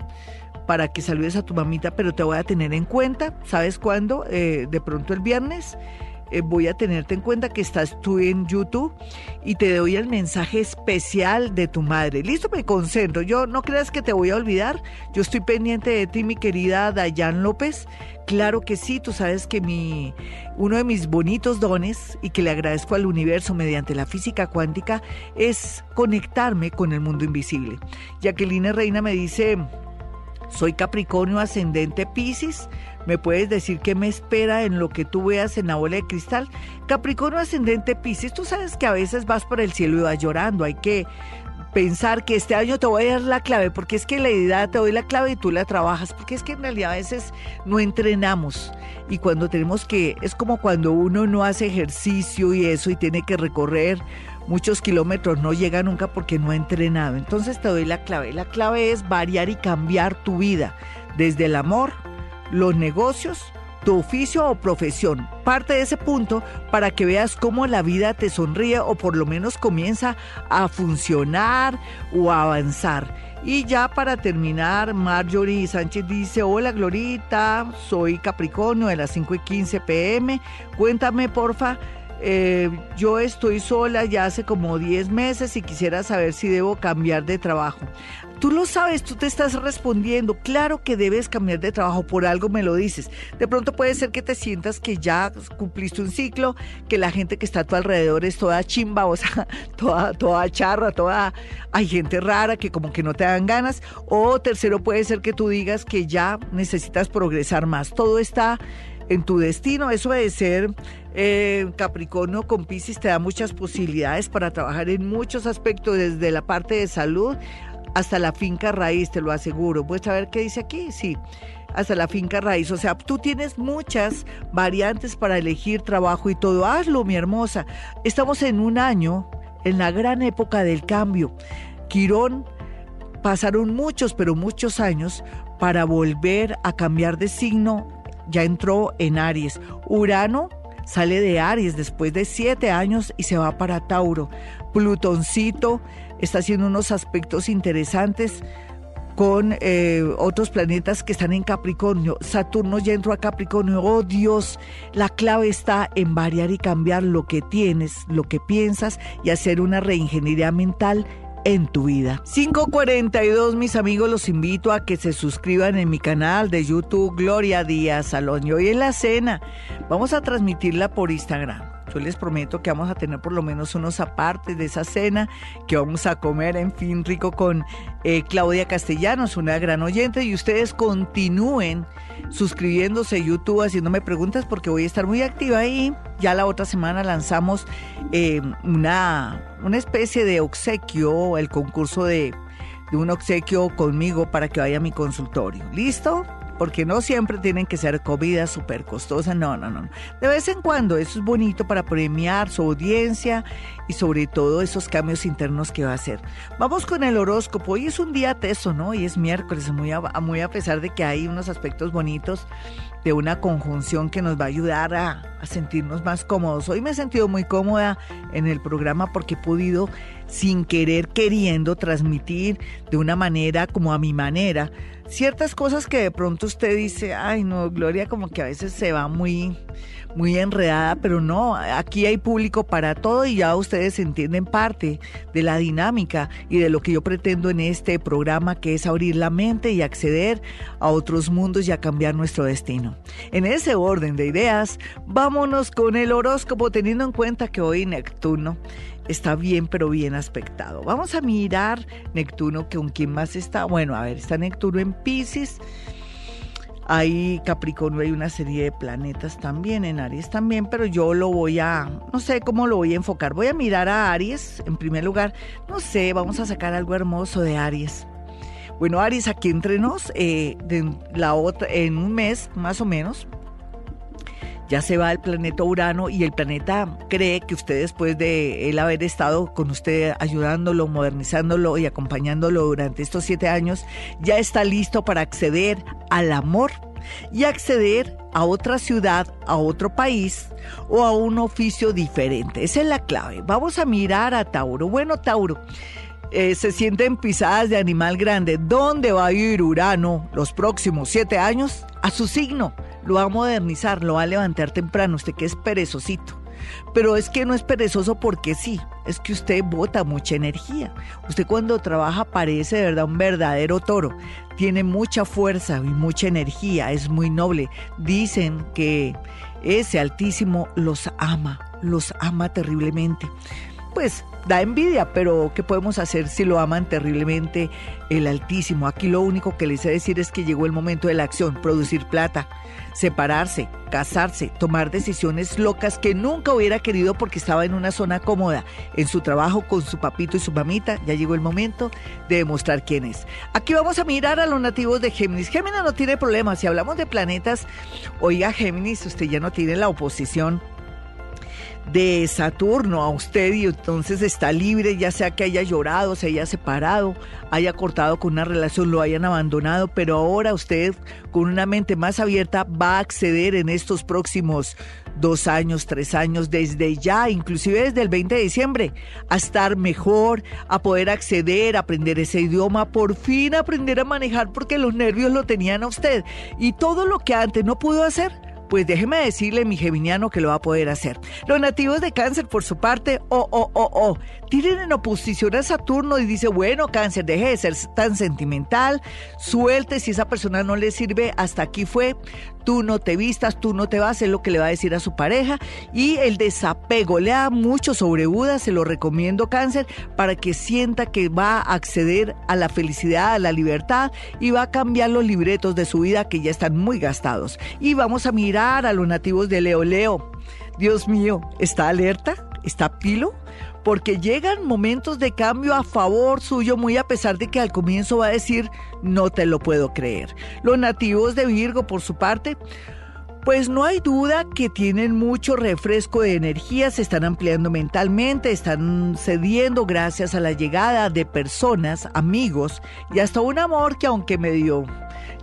para que saludes a tu mamita, pero te voy a tener en cuenta. ¿Sabes cuándo? Eh, de pronto el viernes. Eh, voy a tenerte en cuenta que estás tú en YouTube y te doy el mensaje especial de tu madre. Listo, me concentro. Yo no creas que te voy a olvidar. Yo estoy pendiente de ti, mi querida Dayan López. Claro que sí, tú sabes que mi uno de mis bonitos dones y que le agradezco al universo mediante la física cuántica es conectarme con el mundo invisible. Jacqueline Reina me dice, soy Capricornio ascendente Pisces. ¿Me puedes decir qué me espera en lo que tú veas en la bola de cristal? Capricornio ascendente Pisces, tú sabes que a veces vas por el cielo y vas llorando. Hay que pensar que este año te voy a dar la clave, porque es que la idea te doy la clave y tú la trabajas, porque es que en realidad a veces no entrenamos y cuando tenemos que, es como cuando uno no hace ejercicio y eso y tiene que recorrer muchos kilómetros no llega nunca porque no ha entrenado. Entonces te doy la clave. La clave es variar y cambiar tu vida, desde el amor, los negocios, tu oficio o profesión. Parte de ese punto para que veas cómo la vida te sonríe o por lo menos comienza a funcionar o a avanzar. Y ya para terminar, Marjorie Sánchez dice, hola Glorita, soy Capricornio de las 5 y 15 pm. Cuéntame porfa eh, yo estoy sola ya hace como 10 meses y quisiera saber si debo cambiar de trabajo. Tú lo sabes, tú te estás respondiendo. Claro que debes cambiar de trabajo, por algo me lo dices. De pronto puede ser que te sientas que ya cumpliste un ciclo, que la gente que está a tu alrededor es toda chimba, o sea, toda, toda charra, toda... Hay gente rara que como que no te dan ganas. O tercero puede ser que tú digas que ya necesitas progresar más. Todo está en tu destino. Eso de ser eh, Capricornio con Pisces te da muchas posibilidades para trabajar en muchos aspectos, desde la parte de salud hasta la finca raíz, te lo aseguro. ¿Puedes saber qué dice aquí? Sí, hasta la finca raíz. O sea, tú tienes muchas variantes para elegir trabajo y todo. Hazlo, mi hermosa. Estamos en un año, en la gran época del cambio. Quirón pasaron muchos, pero muchos años para volver a cambiar de signo. Ya entró en Aries. Urano sale de Aries después de siete años y se va para Tauro. Plutoncito está haciendo unos aspectos interesantes con eh, otros planetas que están en Capricornio. Saturno ya entró a Capricornio. Oh Dios, la clave está en variar y cambiar lo que tienes, lo que piensas y hacer una reingeniería mental en tu vida. 542, mis amigos, los invito a que se suscriban en mi canal de YouTube Gloria Díaz Salón. Y hoy en la cena vamos a transmitirla por Instagram. Yo les prometo que vamos a tener por lo menos unos apartes de esa cena que vamos a comer, en fin, rico con eh, Claudia Castellanos, una gran oyente, y ustedes continúen suscribiéndose a YouTube, haciéndome preguntas porque voy a estar muy activa ahí. Ya la otra semana lanzamos eh, una, una especie de obsequio, el concurso de, de un obsequio conmigo para que vaya a mi consultorio. ¿Listo? Porque no siempre tienen que ser comidas súper costosas, no, no, no. De vez en cuando eso es bonito para premiar su audiencia y sobre todo esos cambios internos que va a hacer. Vamos con el horóscopo, hoy es un día teso, ¿no? Hoy es miércoles, muy a, pesar de que hay unos aspectos bonitos de una conjunción que nos va a ayudar a, a sentirnos más cómodos. Hoy me he sentido muy cómoda en el programa porque he podido sin querer queriendo transmitir de una manera como a mi manera ciertas cosas que de pronto usted dice, ay no, Gloria como que a veces se va muy, muy enredada, pero no, aquí hay público para todo y ya ustedes entienden parte de la dinámica y de lo que yo pretendo en este programa, que es abrir la mente y acceder a otros mundos y a cambiar nuestro destino. En ese orden de ideas, vámonos con el horóscopo, teniendo en cuenta que hoy Neptuno está bien, pero bien aspectado. Vamos a mirar Neptuno, que con quién más está. Bueno, a ver, está Neptuno en Pisces. Hay Capricornio, hay una serie de planetas también, en Aries también, pero yo lo voy a, no sé cómo lo voy a enfocar. Voy a mirar a Aries en primer lugar. No sé, vamos a sacar algo hermoso de Aries. Bueno, Aries, aquí entre nos, eh, la otra, en un mes más o menos, ya se va el planeta Urano y el planeta cree que usted después de él haber estado con usted ayudándolo, modernizándolo y acompañándolo durante estos siete años, ya está listo para acceder al amor y acceder a otra ciudad, a otro país o a un oficio diferente. Esa es la clave. Vamos a mirar a Tauro. Bueno, Tauro. Eh, se sienten pisadas de animal grande. ¿Dónde va a ir Urano los próximos siete años? A su signo lo va a modernizar, lo va a levantar temprano, usted que es perezosito. Pero es que no es perezoso porque sí, es que usted bota mucha energía. Usted cuando trabaja parece de verdad un verdadero toro. Tiene mucha fuerza y mucha energía, es muy noble. Dicen que ese altísimo los ama, los ama terriblemente. Pues da envidia, pero ¿qué podemos hacer si lo aman terriblemente el Altísimo? Aquí lo único que les sé decir es que llegó el momento de la acción, producir plata, separarse, casarse, tomar decisiones locas que nunca hubiera querido porque estaba en una zona cómoda, en su trabajo con su papito y su mamita. Ya llegó el momento de demostrar quién es. Aquí vamos a mirar a los nativos de Géminis. Géminis no tiene problemas. Si hablamos de planetas, oiga Géminis, usted ya no tiene la oposición de Saturno a usted y entonces está libre, ya sea que haya llorado, se haya separado, haya cortado con una relación, lo hayan abandonado, pero ahora usted con una mente más abierta va a acceder en estos próximos dos años, tres años, desde ya, inclusive desde el 20 de diciembre, a estar mejor, a poder acceder, a aprender ese idioma, por fin aprender a manejar porque los nervios lo tenían a usted. Y todo lo que antes no pudo hacer pues déjeme decirle, mi geminiano, que lo va a poder hacer. Los nativos de cáncer, por su parte, oh, oh, oh, oh, tienen en oposición a Saturno y dice, bueno, cáncer, deje de ser tan sentimental, suelte, si esa persona no le sirve, hasta aquí fue, tú no te vistas, tú no te vas, es lo que le va a decir a su pareja. Y el desapego, le da mucho sobre Buda, se lo recomiendo cáncer, para que sienta que va a acceder a la felicidad, a la libertad y va a cambiar los libretos de su vida que ya están muy gastados. Y vamos a mirar a los nativos de Leo Leo. Dios mío, ¿está alerta? ¿Está pilo? Porque llegan momentos de cambio a favor suyo, muy a pesar de que al comienzo va a decir, no te lo puedo creer. Los nativos de Virgo, por su parte, pues no hay duda que tienen mucho refresco de energía, se están ampliando mentalmente, están cediendo gracias a la llegada de personas, amigos y hasta un amor que aunque medio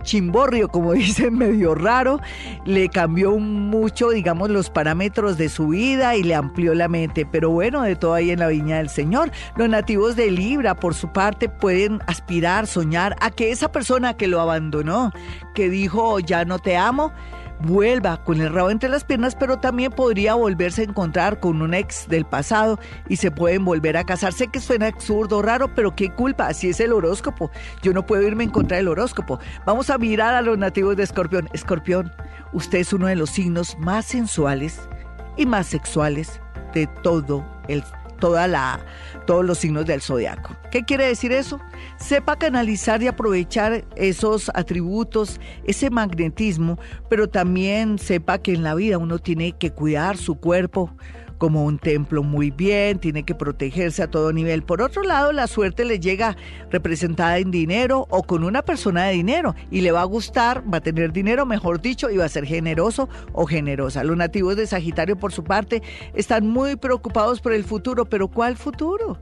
chimborrio, como dicen, medio raro, le cambió mucho, digamos, los parámetros de su vida y le amplió la mente. Pero bueno, de todo ahí en la viña del Señor. Los nativos de Libra, por su parte, pueden aspirar, soñar a que esa persona que lo abandonó, que dijo, ya no te amo, vuelva con el rabo entre las piernas, pero también podría volverse a encontrar con un ex del pasado y se pueden volver a casar. Sé que suena absurdo, raro, pero qué culpa, así es el horóscopo. Yo no puedo irme en contra del horóscopo. Vamos a mirar a los nativos de Escorpión. Escorpión, usted es uno de los signos más sensuales y más sexuales de todo el toda la, todos los signos del zodiaco. ¿Qué quiere decir eso? Sepa canalizar y aprovechar esos atributos, ese magnetismo, pero también sepa que en la vida uno tiene que cuidar su cuerpo, como un templo muy bien, tiene que protegerse a todo nivel. Por otro lado, la suerte le llega representada en dinero o con una persona de dinero y le va a gustar, va a tener dinero, mejor dicho, y va a ser generoso o generosa. Los nativos de Sagitario, por su parte, están muy preocupados por el futuro, pero ¿cuál futuro?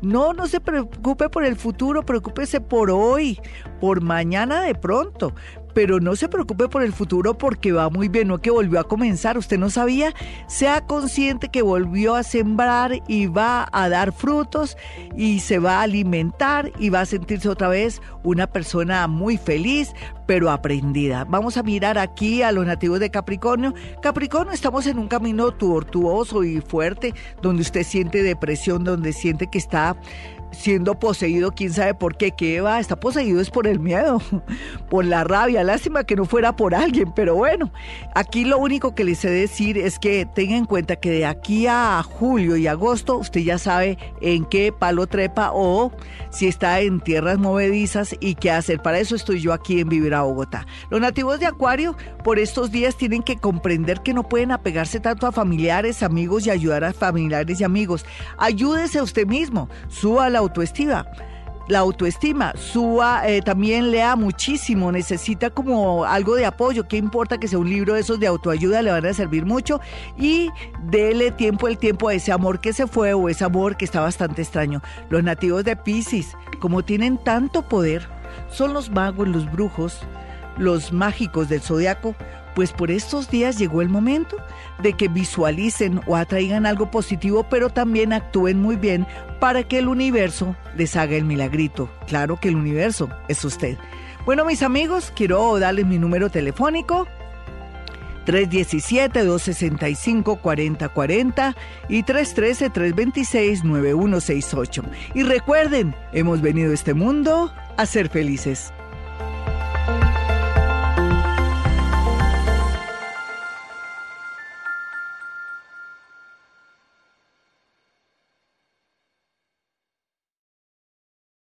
No, no se preocupe por el futuro, preocúpese por hoy, por mañana de pronto pero no se preocupe por el futuro porque va muy bien, no que volvió a comenzar, usted no sabía, sea consciente que volvió a sembrar y va a dar frutos y se va a alimentar y va a sentirse otra vez una persona muy feliz, pero aprendida. Vamos a mirar aquí a los nativos de Capricornio. Capricornio, estamos en un camino tortuoso y fuerte, donde usted siente depresión, donde siente que está siendo poseído, quién sabe por qué, ¿qué va? Está poseído es por el miedo, por la rabia, lástima que no fuera por alguien, pero bueno, aquí lo único que les sé decir es que tenga en cuenta que de aquí a julio y agosto usted ya sabe en qué palo trepa o si está en tierras movedizas y qué hacer. Para eso estoy yo aquí en Vivir a Bogotá. Los nativos de Acuario por estos días tienen que comprender que no pueden apegarse tanto a familiares, amigos y ayudar a familiares y amigos. Ayúdese a usted mismo, suba la autoestima la autoestima. Suba, eh, también lea muchísimo, necesita como algo de apoyo. ¿Qué importa que sea un libro de esos de autoayuda? Le van a servir mucho. Y dele tiempo el tiempo a ese amor que se fue o ese amor que está bastante extraño. Los nativos de Pisces, como tienen tanto poder, son los magos, los brujos, los mágicos del zodiaco pues por estos días llegó el momento de que visualicen o atraigan algo positivo, pero también actúen muy bien para que el universo les haga el milagrito. Claro que el universo es usted. Bueno, mis amigos, quiero darles mi número telefónico. 317-265-4040 y 313-326-9168. Y recuerden, hemos venido a este mundo a ser felices.